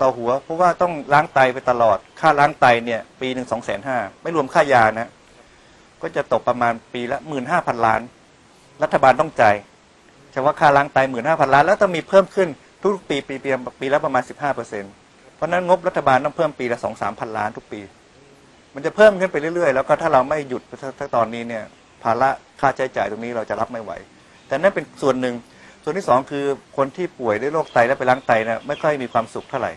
ต่อหัว เพราะว่าต้องล้างไตไปตลอด ค่าล้างไตเนี่ยปีหนึ่ง2,500,000ไม่รวมค่ายานะ ก็จะตกประมาณปีละ15,000ล้าน รัฐบาลต้องจ่าย เฉพาะค่าล้างไต15,000ล้าน แล้วต้องมีเพิ่มขึ้นทุกปีปีปีปีละประมาณ15เปอร์เซ็นต์เพราะนั้นงบรัฐบาลต้องเพิ่มปีละ2 3พันล้านทุกปี มันจะเพิ่มขึ้นไปเรื่อยๆ แล้วก็ถ้าเราไม่หยุดถ้าตอนนี้เนี่ยภาระค่าใช้จ่ายตรงนี้เราจะรับไม่ไหว แต่นั่นเป็นส่วนหนึ่ง ส่วนที่สองคือคนที่ป่วยด้วยโรคไตและไปล้างไตเนี่ยไม่ค่อยมีความสุขเท่าไหร่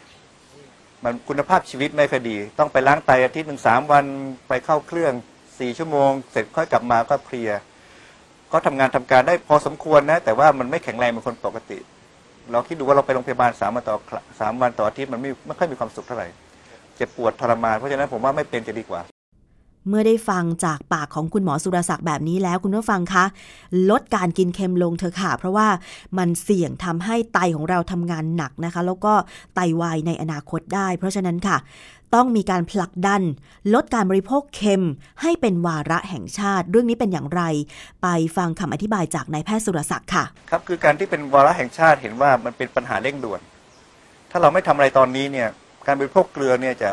มันคุณภาพชีวิตไม่ค่อยดี ต้องไปล้างไตอาทิตย์หนึ่งสามวันไปเข้าเครื่องสี่ชั่วโมง เสร็จค่อยกลับมาก็เพลีย ก็ทำงานทำการได้พอสมควรนะ แต่ว่ามันไม่แข็งแรงเหมือนคนปกติ เราคิดดูว่าเราไปโรงพยาบาลสามวันต่อสามวันต่ออาทิตย์มันไม่ไม่ค่อยมีความสุขเท่าไหร่เจ็บปวดทรมานเพราะฉะนั้นผมว่าไม่เป็นจะดีกว่า เมื่อได้ฟังจากปากของคุณหมอสุรศักดิ์แบบนี้แล้วคุณผู้ฟังคะ ลดการกินเค็มลงเถอะค่ะ เพราะว่ามันเสี่ยงทำให้ไตของเราทำงานหนักนะคะ แล้วก็ไตวายในอนาคตได้ เพราะฉะนั้นค่ะ ต้องมีการผลักดัน ลดการบริโภคเค็ม ให้เป็นวาระแห่งชาติ เรื่องนี้เป็นอย่างไร ไปฟังคำอธิบายจากนายแพทย์สุรศักดิ์ค่ะ ครับคือการที่เป็นวาระแห่งชาติเห็นว่ามันเป็นปัญหาเร่งด่วน ถ้าเราไม่ทำอะไรตอนนี้เนี่ยการบริโภคเกลือเนี่ยจะ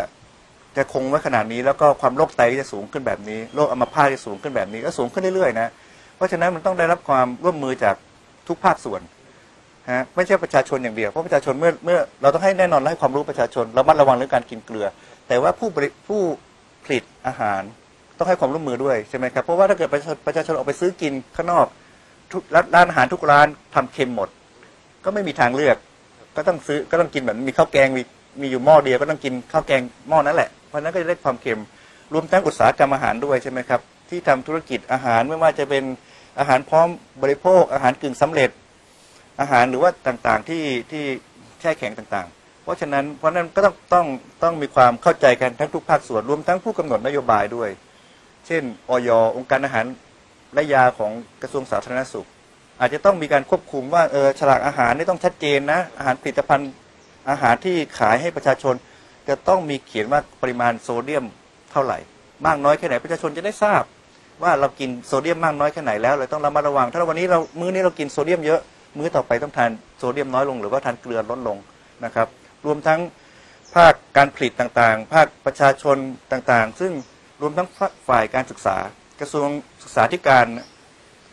จะคงไว้ขนาดนี้แล้วก็ความโรคไตจะสูงขึ้นแบบนี้โรคอัมพาตจะสูงขึ้นแบบนี้ก็สูงขึ้นเรื่อยๆนะเพราะฉะนั้นมันต้องได้รับความร่วมมือจากทุกภาคส่วนฮะไม่ใช่ประชาชนอย่างเดียวเพราะประชาชนเมื่อเมื่อเราต้องให้แน่นอนและให้ความรู้ประชาชนระมัดระวังเรื่องการกินเกลือ แต่ว่าผู้ผู้ผลิตอาหารต้องให้ความร่วมมือด้วยใช่ไหมครับเพราะว่าถ้าเกิดประชาประชาชนออกไปซื้อกินข้างนอกทุกร้านอาหารทุกร้านทำเค็มหมด ก็ไม่มีทางเลือก ก็ต้องซื้อก็ต้องกินแบบมีข้าวแกงมีมีอยู่หม้อเดียวก็ต้องกินข้าวแกงหม้อนั้นแหละเพราะนั้นก็จะได้ความเค็มรวมทั้งอุตสาหกรรมอาหารด้วยใช่ไหมครับที่ทำธุรกิจอาหารไม่ว่าจะเป็นอาหารพร้อมบริโภค อาหารกึ่งสำเร็จ อาหารหรือว่าต่างๆที่ที่แช่แข็งต่างๆ ราะฉะนั้นเพราะฉะนั้นก็ต้องต้องต้องมีความเข้าใจกันทั้งทุกภาคส่วนรวมทั้งผู้กำหนดนโยบายด้วย เช่นออยองค์การอาหารและยาของกระทรวงสาธารณสุข อาจจะต้องมีการควบคุมว่าเออฉลากอาหารนี่ต้องชัดเจนนะอาหารผลิตภัณฑ์อาหารที่ขายให้ประชาชน จะต้องมีเขียนว่าปริมาณโซเดียมเท่าไหร่ มากน้อยแค่ไหนประชาชนจะได้ทราบ ว่าเรากินโซเดียมมากน้อยแค่ไหนแล้วเราต้องระมัดระวัง ถ้าวันนี้เรามื้อนี้เรากินโซเดียมเยอะมื้อต่อไปต้องทานโซเดียมน้อยลง หรือว่าทานเกลือลดลงนะครับ รวมทั้งภาคการผลิตต่างๆ ภาคประชาชนต่างๆ ซึ่งรวมทั้งฝ่ายการศึกษา กระทรวงศึกษาธิการ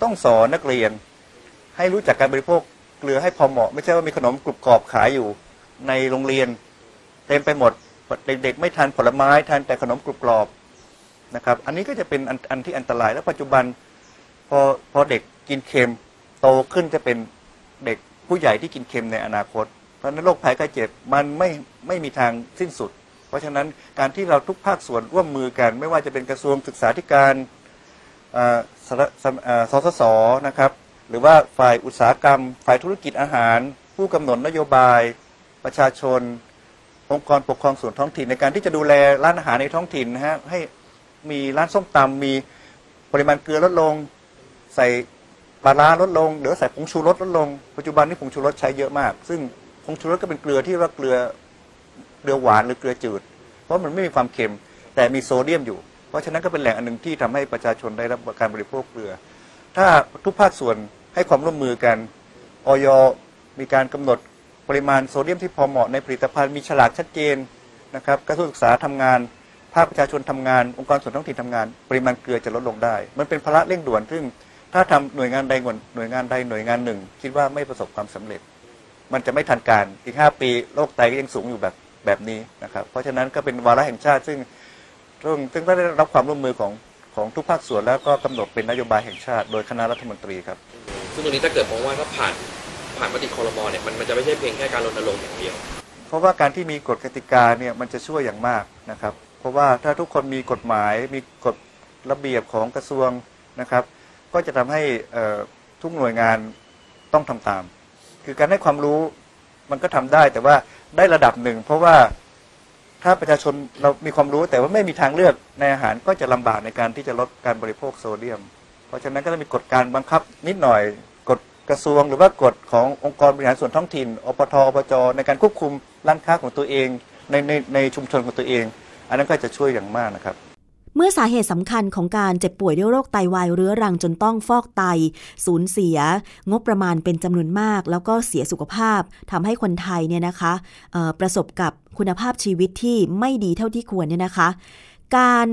ต้องสอนนักเรียน ให้รู้จักการบริโภคเกลือให้พอเหมาะ ไม่ใช่ว่ามีขนมกรุบกรอบขายอยู่ในโรงเรียน เต็มไปหมดเด็กๆไม่ทานผลไม้ทานแต่ขนมกรุบกรอบนะครับอันนี้ก็จะเป็นอันอนที่อันตราย แล้วปัจจุบันพอพอเด็กกินเค็มโตขึ้นจะเป็นเด็กผู้ใหญ่ที่กินเค็มในอนาคต ราะนั้นโรคภัยไข้เจ็บมันไม่ไม่มีทางสิ้นสุด เพราะฉะนั้นการที่เราทุกภาคส่วนร่วมมือกัน ไม่ว่าจะเป็นกระทรวงศึกษาธิการสสำอ่าสนะครับ หรือว่าฝ่ายอุตสาหกรรม ฝ่ายธุรกิจอาหาร ผู้กำหนดนโยบาย ประชาชน องค์กรปกครองส่วนท้องถิ่นในการที่จะดูแลร้านอาหารในท้องถิ่นนะฮะให้มีร้านส้มตำมีปริมาณเกลือลดลง ใส่ปลาร้าลดลง หรือใส่ผงชูรสลดลง ปัจจุบันนี้ผงชูรสใช้เยอะมาก ซึ่ง ผงชูรสก็เป็นเกลือที่ว่าเกลือเกลือหวานหรือเกลือจืด เพราะมันไม่มีความเค็มแต่มีโซเดียมอยู่ เพราะฉะนั้นก็เป็นแหล่งอันหนึ่งที่ทำให้ประชาชนได้รับการบริโภคเกลือ ถ้าทุกภาคส่วนให้ความร่วมมือกันออยมีการกำหนดปริมาณโซเดียมที่พอเหมาะในผลิตภัณฑ์มีฉลากชัดเจนนะครับกระทรวงศึกษาทำงานภาคประชาชนทำงาน องค์กรส่วนท้องถิ่นทำงาน ปริมาณเกลือจะลดลงได้ มันเป็นภาระเร่งด่วนซึ่ง ถ้าทำหน่วยงานใดหน่วยงานใดหน่วยงานหนึ่ง คิดว่าไม่ประสบความสำเร็จ มันจะไม่ทันการอีก 5 ปีโรคไตก็ยังสูงอยู่แบบแบบนี้นะครับ เพราะฉะนั้นก็เป็นวาระแห่งชาติซึ่งซึ่งซึ่งได้รับความร่วมมือของของทุกภาคส่วนแล้วก็กำหนดเป็นนโยบายแห่งชาติ โดยคณะรัฐมนตรีครับ ซึ่งตรงนี้ถ้าเกิดมองว่าถ้าผ่านผ่านมติคอรมอเนี่ยมันมันจะไม่ใช่เพียงแค่การรณรงค์อย่างเดียว เพราะว่าการที่มีกฎกติกาเนี่ยมันจะช่วยอย่างมากนะครับราะว่าถ้าทุกคนมีกฎหมายมีกฎระเบียบของกระทรวงนะครับ ก็จะทำให้เอ่อทุกหน่วยงานต้องทำตาม คือการให้ความรู้มันก็ทำได้ แต่ว่าได้ระดับหนึ่ง เพราะว่าถ้าประชาชนเรามีความรู้แต่ว่าไม่มีทางเลือกในอาหารก็จะลำบากในการที่จะลดการบริโภคโซเดียม เพราะฉะนั้นก็จะมีกฎการบังคับนิดหน่อยกฎกระทรวงหรือว่ากฎขององค์กรบริหารส่วนท้องถิ่นอปทอปจในการควบคุมร้านค้าของตัวเองในในในชุมชนของตัวเอง อันนั้นก็จะช่วยอย่างมากนะครับ เมื่อสาเหตุสำคัญของการเจ็บป่วยด้วยโรคไตวายเรื้อรังจนต้องฟอกไต สูญเสีย งบประมาณเป็นจำนวนมาก แล้วก็เสียสุขภาพทำให้คนไทยเนี่ยนะคะประสบกับคุณภาพชีวิตที่ไม่ดีเท่าที่ควรเนี่ยนะคะ การ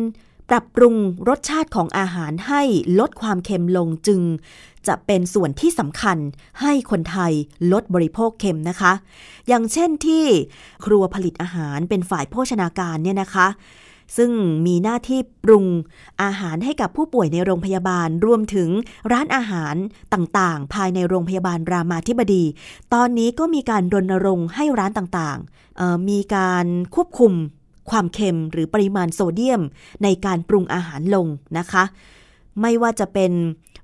ปรับปรุงรสชาติของอาหารให้ลดความเค็มลงจึง จะเป็นส่วนที่สำคัญให้คนไทยลดบริโภคเค็มนะคะ อย่างเช่นที่ครัวผลิตอาหารเป็นฝ่ายโภชนาการเนี่ยนะคะ ซึ่งมีหน้าที่ปรุงอาหารให้กับผู้ป่วยในโรงพยาบาล รวมถึงร้านอาหารต่างๆ ภายในโรงพยาบาลรามาธิบดี ตอนนี้ก็มีการรณรงค์ให้ร้านต่างๆ มีการควบคุมความเค็มหรือปริมาณโซเดียม ในการปรุงอาหารลงนะคะ ไม่ว่าจะเป็น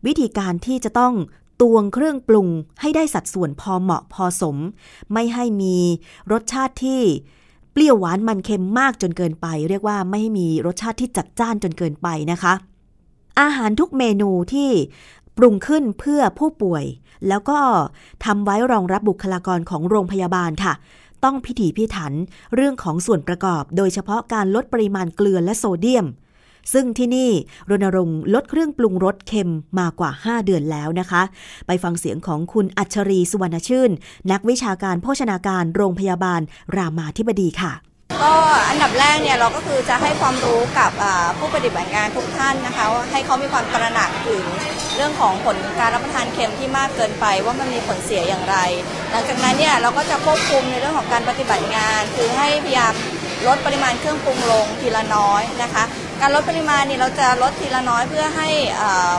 วิธีการที่จะต้องตวงเครื่องปรุงให้ได้สัดส่วนพอเหมาะพอสม ไม่ให้มีรสชาติที่ เปรี้ยวหวานมันเค็มมากจนเกินไป เรียกว่าไม่ให้มีรสชาติที่จัดจ้านจนเกินไปนะคะ อาหารทุกเมนูที่ปรุงขึ้นเพื่อผู้ป่วย แล้วก็ทำไว้รองรับบุคลากรของโรงพยาบาลค่ะ ต้องพิถีพิถันเรื่องของส่วนประกอบ โดยเฉพาะการลดปริมาณเกลือและโซเดียม ซึ่งที่นี่รณรงค์ลดเครื่องปรุงรสเค็มมากว่า 5 เดือนแล้วนะคะ ไปฟังเสียงของคุณอัชรีสุวรรณชื่น นักวิชาการโภชนาการโรงพยาบาลรามาธิบดีค่ะก็อันดับแรกเนี่ยเราก็คือจะให้ความรู้กับผู้ปฏิบัติงานทุกท่านนะคะให้เขามีความตระหนักถึงเรื่องของผลการรับประทานเค็มที่มากเกินไปว่ามันมีผลเสียอย่างไร หลังจากนั้นเนี่ยเราก็จะควบคุมในเรื่องของการปฏิบัติงาน คือให้พยายาม ลดปริมาณเครื่องปรุงลงทีละน้อยนะคะ การลดปริมาณนี่เราจะลดทีละน้อยเพื่อให้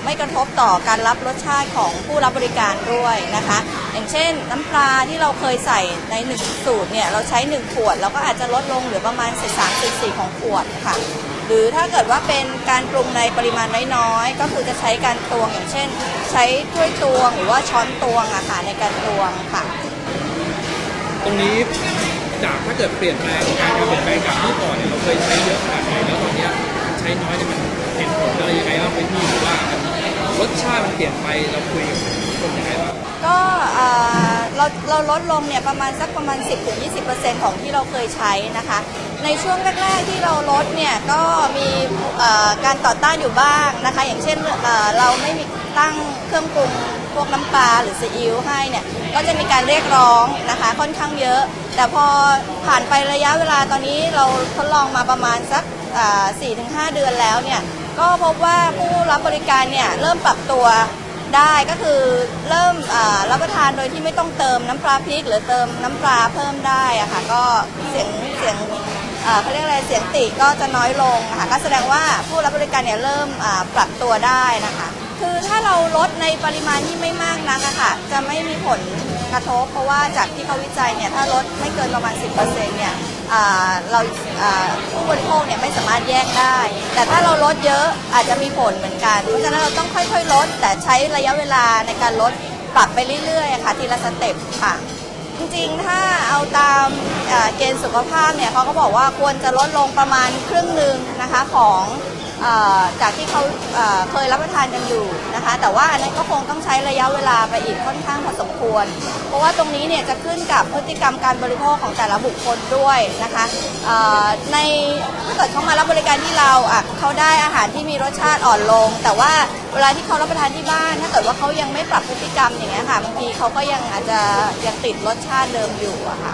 ไม่กระทบต่อการรับรสชาติของผู้รับบริการด้วยนะคะ อย่างเช่น น้ำปลาที่เราเคยใส่ในหนึ่งสูตรเนี่ยเราใช้ 1 ขวดเราก็อาจจะลดลงเหลือประมาณเศษสามเศษสี่ของขวดค่ะหรือถ้าเกิดว่าเป็นการปรุงในปริมาณน้อยๆ ก็คือจะใช้การตวงอย่างเช่น ใช้ถ้วยตวงหรือว่าช้อนตวงอะค่ะในการตวงค่ะ ตรงนี้ จากถ้าเกิดเปลี่ยนแปลงการเปลี่ยนแปลงจากเมื่อก่อนเนี่ยเราเคยใช้เยอะขนาดไหนแล้วตอนนี้ใช้น้อยเนี่ยมันเห็นผลอะไรยังไงบ้างไหมพี่หรือว่ารสชาติมันเปลี่ยนไปเราคุยกับคนยังไงบ้างก็เราเราลดลงเนี่ยประมาณสักประมาณ 10-20%ของที่เราเคยใช้นะคะ ในช่วงแรกๆที่เราลดเนี่ยก็มีการต่อต้านอยู่บ้างนะคะ อย่างเช่นเราไม่มีตั้งเครื่องปรุง พวกน้ำปลาหรือซีอิ๊วให้เนี่ยก็จะมีการเรียกร้องนะคะค่อนข้างเยอะ แต่พอผ่านไประยะเวลาตอนนี้เราทดลองมาประมาณสักสี่ถึงห้าเดือนแล้วเนี่ยก็พบว่าผู้รับบริการเนี่ยเริ่มปรับตัวได้ก็คือเริ่มรับประทานโดยที่ไม่ต้องเติมน้ำปลาพริก หรือเติมน้ำปลาเพิ่มได้อะค่ะก็เสียงเสียงเขาเรียกอะไรเสียงติก็จะน้อยลงนะคะก็แสดงว่าผู้รับบริการเนี่ยเริ่มปรับตัวได้นะคะ คือถ้าเราลดในปริมาณที่ไม่มากนักอะค่ะ จะไม่มีผลกระทบ เพราะว่าจากที่เขาวิจัยเนี่ย ถ้าลดไม่เกินประมาณ 10%เนี่ยอ่าเราอ่าผู้บริโภคเนี่ยไม่สามารถแยกได้ แต่ถ้าเราลดเยอะอาจจะมีผลเหมือนกัน เพราะฉะนั้นเราต้องค่อยๆ ลด แต่ใช้ระยะเวลาในการลดปรับไปเรื่อยๆค่ะทีละสเต็ปค่ะ จริงๆ ถ้าเอาตามเกณฑ์สุขภาพเนี่ยเขาก็บอกว่าควรจะลดลงประมาณครึ่งหนึ่งนะคะของ จากที่เขาเคยรับประทานกันอยู่นะคะ แต่ว่าอันนั้นก็คงต้องใช้ระยะเวลาไปอีกค่อนข้างพอสมควร เพราะว่าตรงนี้เนี่ยจะขึ้นกับพฤติกรรมการบริโภคของแต่ละบุคคลด้วยนะคะในถ้าเกิดเขามารับบริการที่เราอะเขาได้อาหารที่มีรสชาติอ่อนลง แต่ว่าเวลาที่เขารับประทานที่บ้าน ถ้าเกิดว่าเขายังไม่ปรับพฤติกรรมอย่างเงี้ยค่ะบางทีเขาก็ยังอาจจะยังติดรสชาติเดิมอยู่อะค่ะ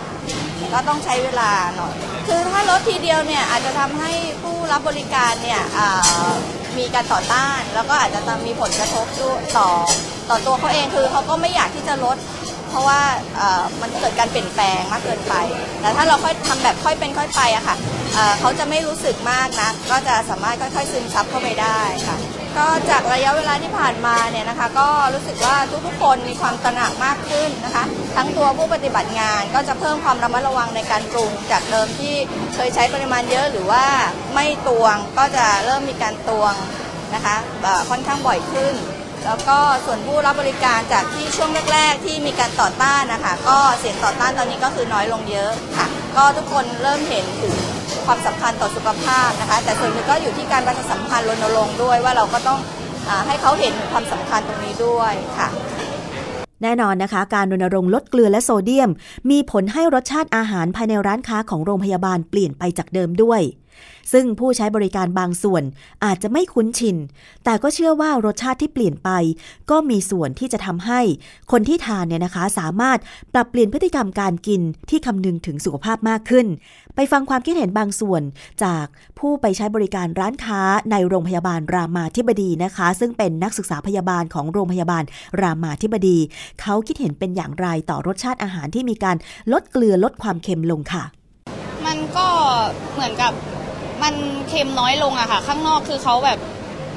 ก็ต้องใช้เวลาหน่อย คือถ้าลดทีเดียวเนี่ยอาจจะทำให้ผู้ รับบริการเนี่ยมีการต่อต้าน แล้วก็อาจจะมีผลกระทบด้วยต่อต่อตัวเขาเองคือเขาก็ไม่อยากที่จะลด เพราะว่ามันเกิดการเปลี่ยนแปลงมากเกินไป แต่ถ้าเราค่อยทำแบบค่อยเป็นค่อยไปอะค่ะเอ่อเขาจะไม่รู้สึกมากนะก็จะสามารถค่อยๆซึมซับเข้าไปได้ค่ะ ก็จากระยะเวลาที่ผ่านมาเนี่ยนะคะ ก็รู้สึกว่าทุกๆคนมีความตระหนักมากขึ้นนะคะ ทั้งตัวผู้ปฏิบัติงานก็จะเพิ่มความระมัดระวังในการปรุง จากเดิมที่เคยใช้ปริมาณเยอะหรือว่าไม่ตวงก็จะเริ่มมีการตวงนะคะค่อนข้างบ่อยขึ้น แล้วก็ส่วนผู้รับบริการจากที่ช่วงแรกๆที่มีการต่อต้านนะคะ ก็เสียงต่อต้านตอนนี้ก็คือน้อยลงเยอะค่ะ ก็ทุกคนเริ่มเห็นถึง ความสำคัญต่อสุขภาพนะคะ แต่ส่วนหนึ่งก็อยู่ที่การประชาสัมพันธ์รณรงค์ด้วยว่าเราก็ต้องอให้เขาเห็นความสำคัญตรงนี้ด้วยค่ะ แน่นอนนะคะ การรณรงค์ลดเกลือและโซเดียม มีผลให้รสชาติอาหารภายในร้านค้าของโรงพยาบาลเปลี่ยนไปจากเดิมด้วย ซึ่งผู้ใช้บริการบางส่วนอาจจะไม่คุ้นชิน แต่ก็เชื่อว่ารสชาติที่เปลี่ยนไป ก็มีส่วนที่จะทำให้คนที่ทานเนี่ยนะคะ สามารถปรับเปลี่ยนพฤติกรรมการกินที่คำนึงถึงสุขภาพมากขึ้น ไปฟังความคิดเห็นบางส่วนจากผู้ไปใช้บริการร้านค้าในโรงพยาบาลรามาธิบดีนะคะ ซึ่งเป็นนักศึกษาพยาบาลของโรงพยาบาลรามาธิบดี เขาคิดเห็นเป็นอย่างไรต่อรสชาติอาหารที่มีการลดเกลือลดความเค็มลงค่ะ มันก็เหมือนกับ มันเค็มน้อยลงอะค่ะ ข้างนอกคือเขาแบบ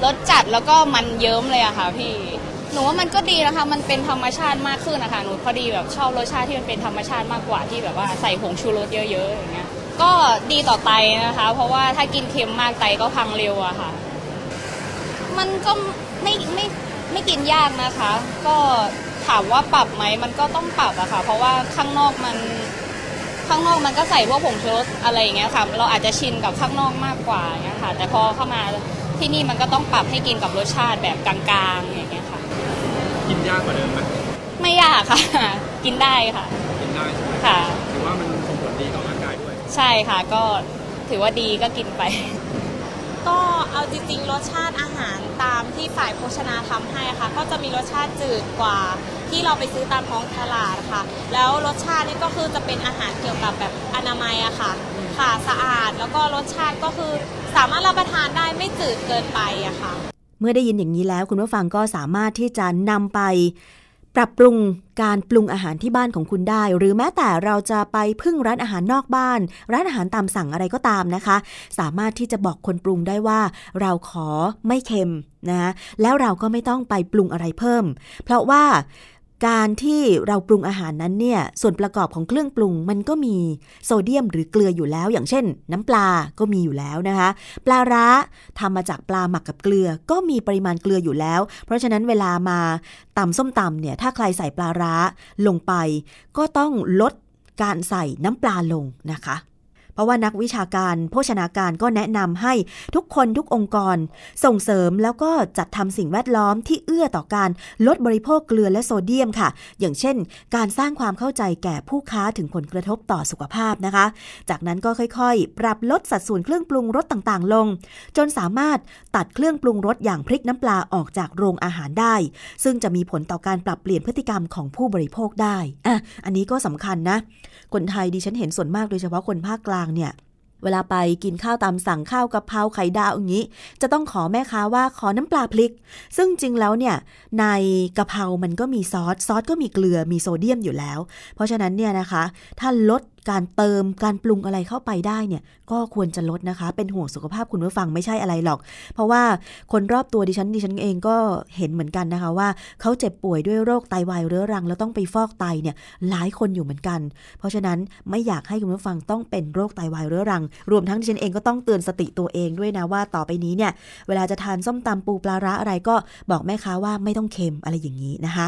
รสจัดแล้วก็มันเยิ้มเลยอะค่ะ พี่หนูว่ามันก็ดีนะคะมันเป็นธรรมชาติมากขึ้นนะคะหนูพอดีแบบชอบรสชาติที่มันเป็นธรรมชาติมากกว่าที่แบบว่าใส่ผงชูรสเยอะๆอย่างเงี้ยก็ดีต่อไตนะคะ เพราะว่าถ้ากินเค็มมากไตก็พังเร็วอะค่ะ มันก็ไม่ไม่ไม่กินยากนะคะ ก็ถามว่าปรับไหมมันก็ต้องปรับอะค่ะ เพราะว่าข้างนอกมัน ข้างนอกมันก็ใส่พวกผงชูรสอะไรอย่างเงี้ยค่ะ เราอาจจะชินกับข้างนอกมากกว่าอย่างเงี้ยค่ะ แต่พอเข้ามาที่นี่มันก็ต้องปรับให้กินกับรสชาติแบบกลางๆอย่างเงี้ยค่ะ กินยากกว่าเดิมไหมไม่ยากค่ะ กินได้ค่ะ กินได้ใช่ไหมค่ะ ถือว่ามันส่งผลดีต่อร่างกายด้วย ใช่ค่ะ ก็ถือว่าดีก็กินไป ก็เอาจริงๆรสชาติอาหารตามที่ฝ่ายโภชนาทำให้ค่ะ ก็จะมีรสชาติจืดกว่า ที่เราไปซื้อตามท้องตลาดค่ะ แล้วรสชาตินี่ก็คือจะเป็นอาหารเกี่ยวกับแบบอนามัยอะค่ะ ค่ะสะอาดแล้วก็รสชาติก็คือสามารถรับประทานได้ไม่จืดเกินไปอะค่ะ เมื่อได้ยินอย่างนี้แล้วคุณผู้ฟังก็สามารถที่จะนำไปปรับปรุงการปรุงอาหารที่บ้านของคุณได้ หรือแม้แต่เราจะไปพึ่งร้านอาหารนอกบ้าน ร้านอาหารตามสั่งอะไรก็ตามนะคะ สามารถที่จะบอกคนปรุงได้ว่า เราขอไม่เค็มนะแล้วเราก็ไม่ต้องไปปรุงอะไรเพิ่ม เพราะว่า การที่เราปรุงอาหารนั้นเนี่ยส่วนประกอบของเครื่องปรุงมันก็มีโซเดียมหรือเกลืออยู่แล้ว อย่างเช่น น้ำปลาก็มีอยู่แล้วนะคะปลาร้าทำมาจากปลาหมักกับเกลือก็มีปริมาณเกลืออยู่แล้ว เพราะฉะนั้นเวลามาตำส้มตำเนี่ยถ้าใครใส่ปลาร้าลงไป ก็ต้องลดการใส่น้ำปลาลงนะคะ ราะว่านักวิชาการโภชนาการก็แนะนำให้ทุกคนทุกองค์กร ส่งเสริมแล้วก็จัดทำสิ่งแวดล้อมที่เอื้อต่อการลดบริโภคเกลือและโซเดียมค่ะ อย่างเช่น การสร้างความเข้าใจแก่ผู้ค้าถึงผลกระทบต่อสุขภาพนะคะ จากนั้นก็ค่อยๆ ปรับลดสัดส่วนเครื่องปรุงรสต่างๆ ลง จนสามารถตัดเครื่องปรุงรสอย่างพริกน้ำปลาออกจากโรงอาหารได้ ซึ่งจะมีผลต่อการปรับเปลี่ยนพฤติกรรมของผู้บริโภคได้อะอันนี้ก็สำคัญนะ คนไทยดิฉันเห็นส่วนมากโดยเฉพาะคนภาคกลางเนี่ย เวลาไปกินข้าวตามสั่งข้าวกะเพราไข่ดาวอย่างนี้ จะต้องขอแม่ค้าว่าขอน้ำปลาพลิก ซึ่งจริงแล้วเนี่ยในกะเพรามันก็มีซอสซอสก็มีเกลือมีโซเดียมอยู่แล้ว เพราะฉะนั้นเนี่ยนะคะ ถ้าลดการเติมการปรุงอะไรเข้าไปได้เนี่ย ก็ควรจะลดนะคะ เป็นห่วงสุขภาพคุณผู้ฟังไม่ใช่อะไรหรอก เพราะว่าคนรอบตัวดิฉันดิฉันเองก็เห็นเหมือนกันนะคะว่าเขาเจ็บป่วยด้วยโรคไตวายเรื้อรัง แล้วต้องไปฟอกไตเนี่ยหลายคนอยู่เหมือนกัน เพราะฉะนั้นไม่อยากให้คุณผู้ฟังต้องเป็นโรคไตวายเรื้อรัง รวมทั้งดิฉันเองก็ต้องเตือนสติตัวเองด้วยนะว่าต่อไปนี้เนี่ยเวลาจะทานส้มตำปูปลาร้าอะไรก็บอกแม่ค้าว่าไม่ต้องเค็มอะไรอย่างนี้นะคะ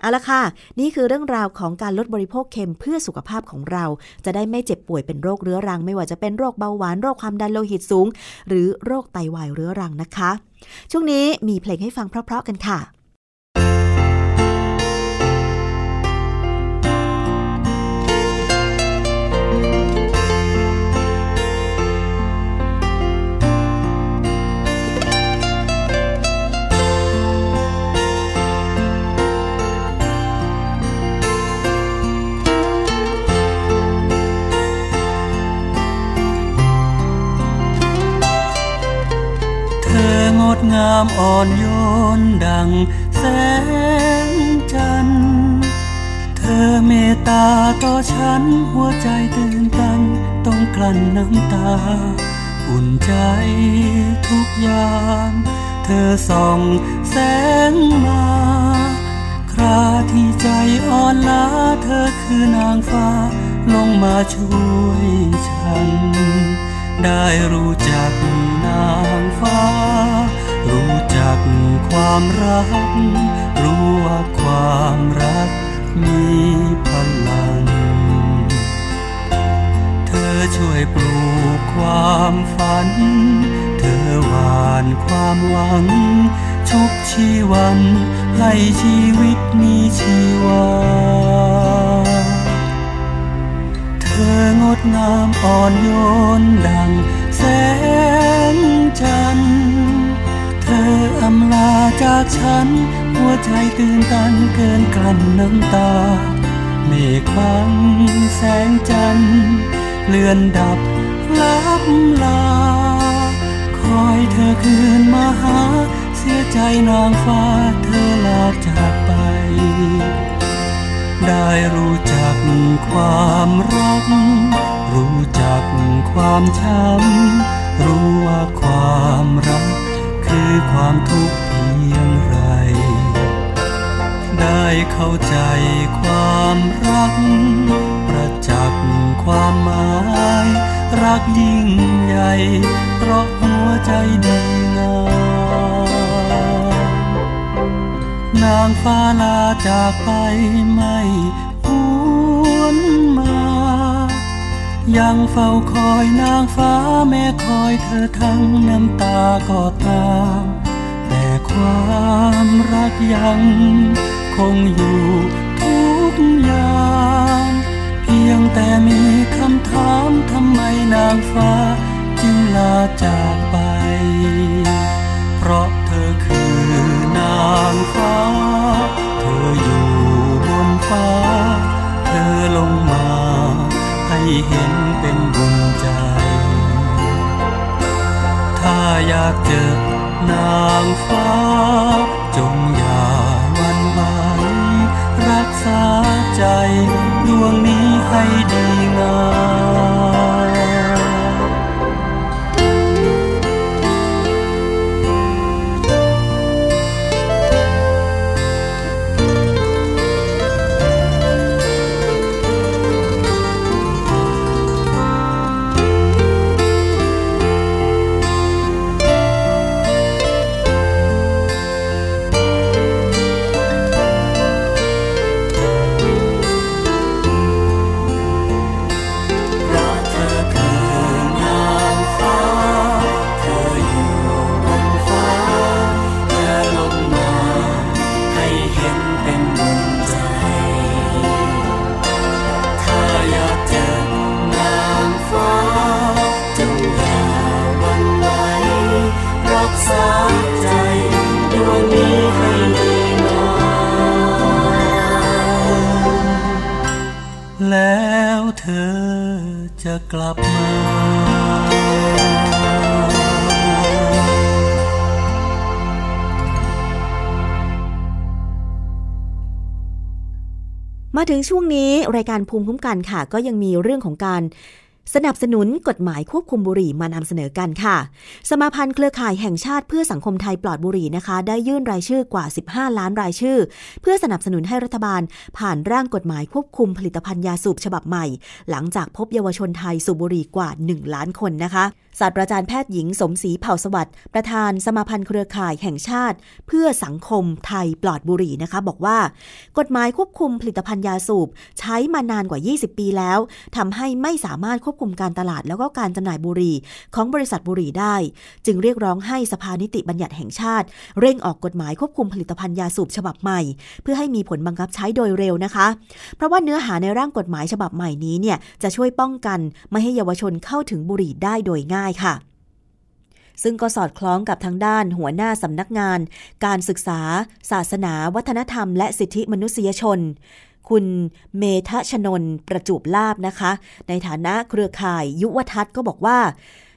เอาละค่ะ นี่คือเรื่องราวของการลดบริโภคเค็มเพื่อสุขภาพของเรา จะได้ไม่เจ็บป่วยเป็นโรคเรื้อรัง ไม่ว่าจะเป็นโรคเบาหวานโรคความดันโลหิตสูง หรือโรคไตวายเรื้อรังนะคะ ช่วงนี้มีเพลงให้ฟังเพราะๆกันค่ะ ดงามอ่อนโยนดังแสงจันทร์ เธอเมตตาต่อฉันหัวใจตื่นตันต้องกลั้นน้ำตา อุ่นใจทุกยาม เธอส่องแสงมา คราที่ใจอ่อนล้าเธอคือนางฟ้า ลงมาช่วยฉัน ได้รู้จักนางฟ้า รู้จักความรัก รู้ว่าความรักมีพลัง เธอช่วยปลูกความฝัน เธอหวานความหวัง ชุบชีวัน ให้ชีวิตมีชีวา เธองดงามอ่อนโยนดังแสงจันทร์ เธออำลาจากฉัน หัวใจตื่นตันเกินกลั้นน้ำตา เมฆบังแสงจันทร์เลือนดับลับลา คอยเธอคืนมาหา เสียใจนางฟ้าเธอลาจากไป ได้รู้จักความรัก รู้จักความช้ำรู้ว่าความรัก คือความทุกข์เพียงไร ได้เข้าใจความรัก ประจักษ์ความหมาย รักยิ่งใหญ่ เพราะหัวใจดีงามนางฟ้าลาจากไปไม่ ยังเฝ้าคอยนางฟ้าแม่คอยเธอทั้งน้ำตาก็ตาม แต่ความรักยังคงอยู่ทุกยามเพียงแต่มีคำถามทำไมนางฟ้าจึงลาจากไป เพราะเธอคือนางฟ้า เธออยู่บนฟ้า เธอลงมา ที่เห็นเป็นบุญใจ ถ้าอยากเจอนางฟ้า จงอย่าหวันไหวรักษาใจดวงนี้ให้ดีงาม รายการภูมิคุ้มกันค่ะ ก็ยังมีเรื่องของการสนับสนุนกฎหมายควบคุมบุหรี่มานำเสนอกันค่ะ สมาพันธ์เครือข่ายแห่งชาติเพื่อสังคมไทยปลอดบุหรี่นะคะ ได้ยื่นรายชื่อกว่า 15 ล้านรายชื่อ เพื่อสนับสนุนให้รัฐบาล ผ่านร่างกฎหมายควบคุมผลิตภัณฑ์ยาสูบฉบับใหม่ หลังจากพบเยาวชนไทยสูบบุหรี่กว่า 1 ล้านคนนะคะศาสตราจารย์แพทย์หญิงสมศรีเผ่าสวัสดิ์ประธานสมาพันธ์เครือข่ายแห่งชาติ เพื่อสังคมไทยปลอดบุหรี่นะคะ บอกว่า กฎหมายควบคุมผลิตภัณฑ์ยาสูบ ใช้มานานกว่า 20 ปีแล้วทำให้ไม่สามารถควบคุมการตลาดแล้วก็การจำหน่ายบุหรี่ ของบริษัทบุหรี่ได้ จึงเรียกร้องให้สภานิติบัญญัติแห่งชาติ เร่งออกกฎหมายควบคุมผลิตภัณฑ์ยาสูบฉบับใหม่ เพื่อให้มีผลบังคับใช้โดยเร็วนะคะ เพราะว่าเนื้อหาในร่างกฎหมายฉบับใหม่นี้เนี่ยจะช่วยป้องกันไม่ให้เยาวชนเข้าถึงบุหรี่ได้โดยง่ายค่ะ ซึ่งก็สอดคล้องกับทางด้านหัวหน้าสำนักงาน การศึกษา ศาสนา วัฒนธรรม และสิทธิมนุษยชน คุณเมทะชนนประจูบลาบนะคะ ในฐานะเครือข่ายยุวทัศน์ก็บอกว่า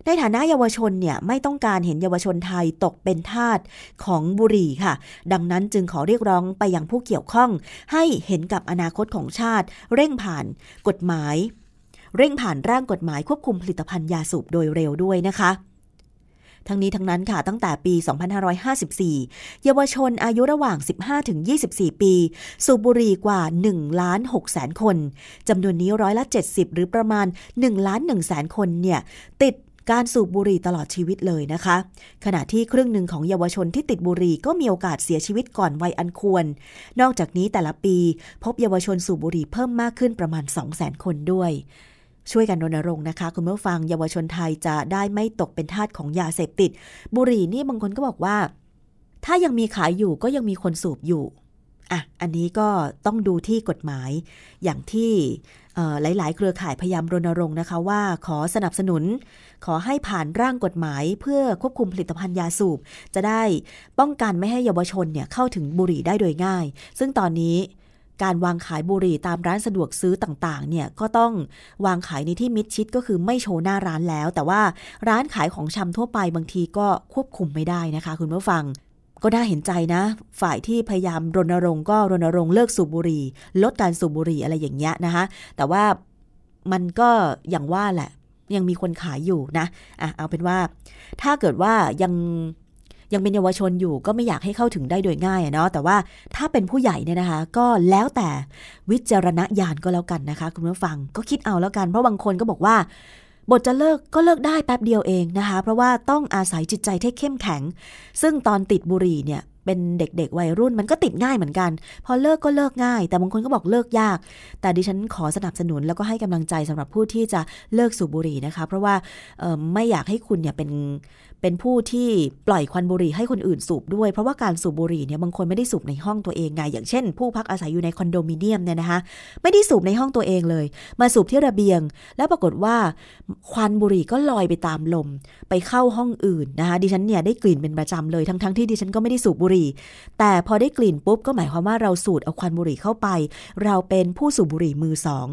ในฐานะเยาวชนเนี่ยไม่ต้องการเห็นเยาวชนไทยตกเป็นทาสของบุหรี่ค่ะ ดังนั้นจึงขอเรียกร้องไปยังผู้เกี่ยวข้อง ให้เห็นกับอนาคตของชาติ เร่งผ่านกฎหมาย เร่งผ่านร่างกฎหมายควบคุมผลิตภัณฑ์ยาสูบโดยเร็วด้วยนะคะ ทั้งนี้ทั้งนั้นค่ะตั้งแต่ปี 2554 เยาวชนอายุระหว่าง 15-24 ปี สูบบุหรี่กว่า1ล้าน6แสนคนจำนวนนี้ร้อยละ 70 หรือประมาณ1ล้าน1แสนคนเนี่ยติดการสูบบุหรี่ตลอดชีวิตเลยนะคะ ขณะที่ครึ่งหนึ่งของเยาวชนที่ติดบุหรี่ก็มีโอกาสเสียชีวิตก่อนวัยอันควร นอกจากนี้แต่ละปี พบเยาวชนสูบบุหรี่เพิ่มมากขึ้นประมาณ 200,000 คนด้วย ช่วยกันรณรงค์นะคะ คุณผู้ฟังเยาวชนไทยจะได้ไม่ตกเป็นทาสของยาเสพติด บุหรี่นี่บางคนก็บอกว่า ถ้ายังมีขายอยู่ก็ยังมีคนสูบอยู่อะอันนี้ก็ต้องดูที่กฎหมายอย่างที่หลาย ๆ เครือข่ายพยายามรณรงค์นะคะว่าขอสนับสนุน ขอให้ผ่านร่างกฎหมายเพื่อควบคุมผลิตภัณฑ์ยาสูบ จะได้ป้องกันไม่ให้เยาวชนเนี่ยเข้าถึงบุหรี่ได้โดยง่าย ซึ่งตอนนี้ การวางขายบุหรี่ตามร้านสะดวกซื้อต่างๆ เนี่ยก็ต้องวางขายในที่มิดชิดก็คือไม่โชว์หน้าร้านแล้ว แต่ว่าร้านขายของชำทั่วไปบางทีก็ควบคุมไม่ได้นะคะ คุณผู้ฟัง ก็น่าเห็นใจนะ ฝ่ายที่พยายามรณรงค์ก็รณรงค์เลิกสูบบุหรี่ ลดการสูบบุหรี่อะไรอย่างเงี้ยนะคะ แต่ว่ามันก็อย่างว่าแหละ ยังมีคนขายอยู่นะอะเอาเป็นว่า ถ้าเกิดว่ายัง ยังเป็นเยาวชนอยู่ก็ไม่อยากให้เข้าถึงได้โดยง่ายเนาะแต่ว่าถ้าเป็นผู้ใหญ่เนี่ยนะคะ ก็แล้วแต่วิจารณญาณก็แล้วกันนะคะ คุณผู้ฟังก็คิดเอาแล้วกันเพราะบางคนก็บอกว่า บทจะเลิกก็เลิกได้แป๊บเดียวเองนะคะ เพราะว่าต้องอาศัยจิตใจที่เข้มแข็ง ซึ่งตอนติดบุหรี่เนี่ย เป็นเด็กๆวัยรุ่นมันก็ติดง่ายเหมือนกัน พอเลิกก็เลิกง่าย แต่บางคนก็บอกเลิกยาก แต่ดิฉันขอสนับสนุนแล้วก็ให้กำลังใจสำหรับผู้ที่จะเลิกสูบบุหรี่นะคะ เพราะว่าไม่อยากให้คุณเนี่ยเป็นเป็นผู้ที่ปล่อยควันบุหรี่ให้คนอื่นสูบด้วย เพราะว่าการสูบบุหรี่เนี่ยบางคนไม่ได้สูบในห้องตัวเองไงอย่างเช่น ผู้พักอาศัยอยู่ในคอนโดมิเนียมเนี่ยนะคะไม่ได้สูบในห้องตัวเองเลย มาสูบที่ระเบียง แล้วปรากฏว่าควันบุหรี่ก็ลอยไปตามลม ไปเข้าห้องอื่นนะคะดิฉันเนี่ยได้กลิ่นเป็นประจำเลยทั้งๆทที่ดิฉันก็ไม่ได้สูบบุหรี่ แต่พอได้กลิ่นปุ๊บก็หมายความว่าเราสูดเอาควันบุหรี่เข้าไป เราเป็นผู้สูบบุหรี่มือสอง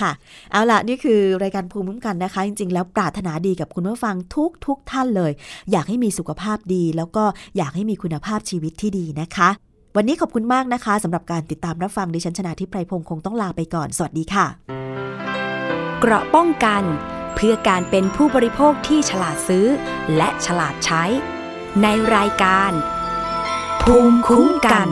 ค่ะ เอาละนี่คือรายการภูมิคุ้มกันนะคะ จริง ๆ แล้วปรารถนาดีกับคุณผู้ฟังทุกทุกท่านเลย อยากให้มีสุขภาพดี แล้วก็อยากให้มีคุณภาพชีวิตที่ดีนะคะ วันนี้ขอบคุณมากนะคะสำหรับการติดตามรับฟังดิฉันชนะทิพไพรพงศ์คงต้องลาไปก่อน สวัสดีค่ะ เกราะป้องกัน เพื่อการเป็นผู้บริโภคที่ฉลาดซื้อ และฉลาดใช้ ในรายการ ภูมิคุ้มกัน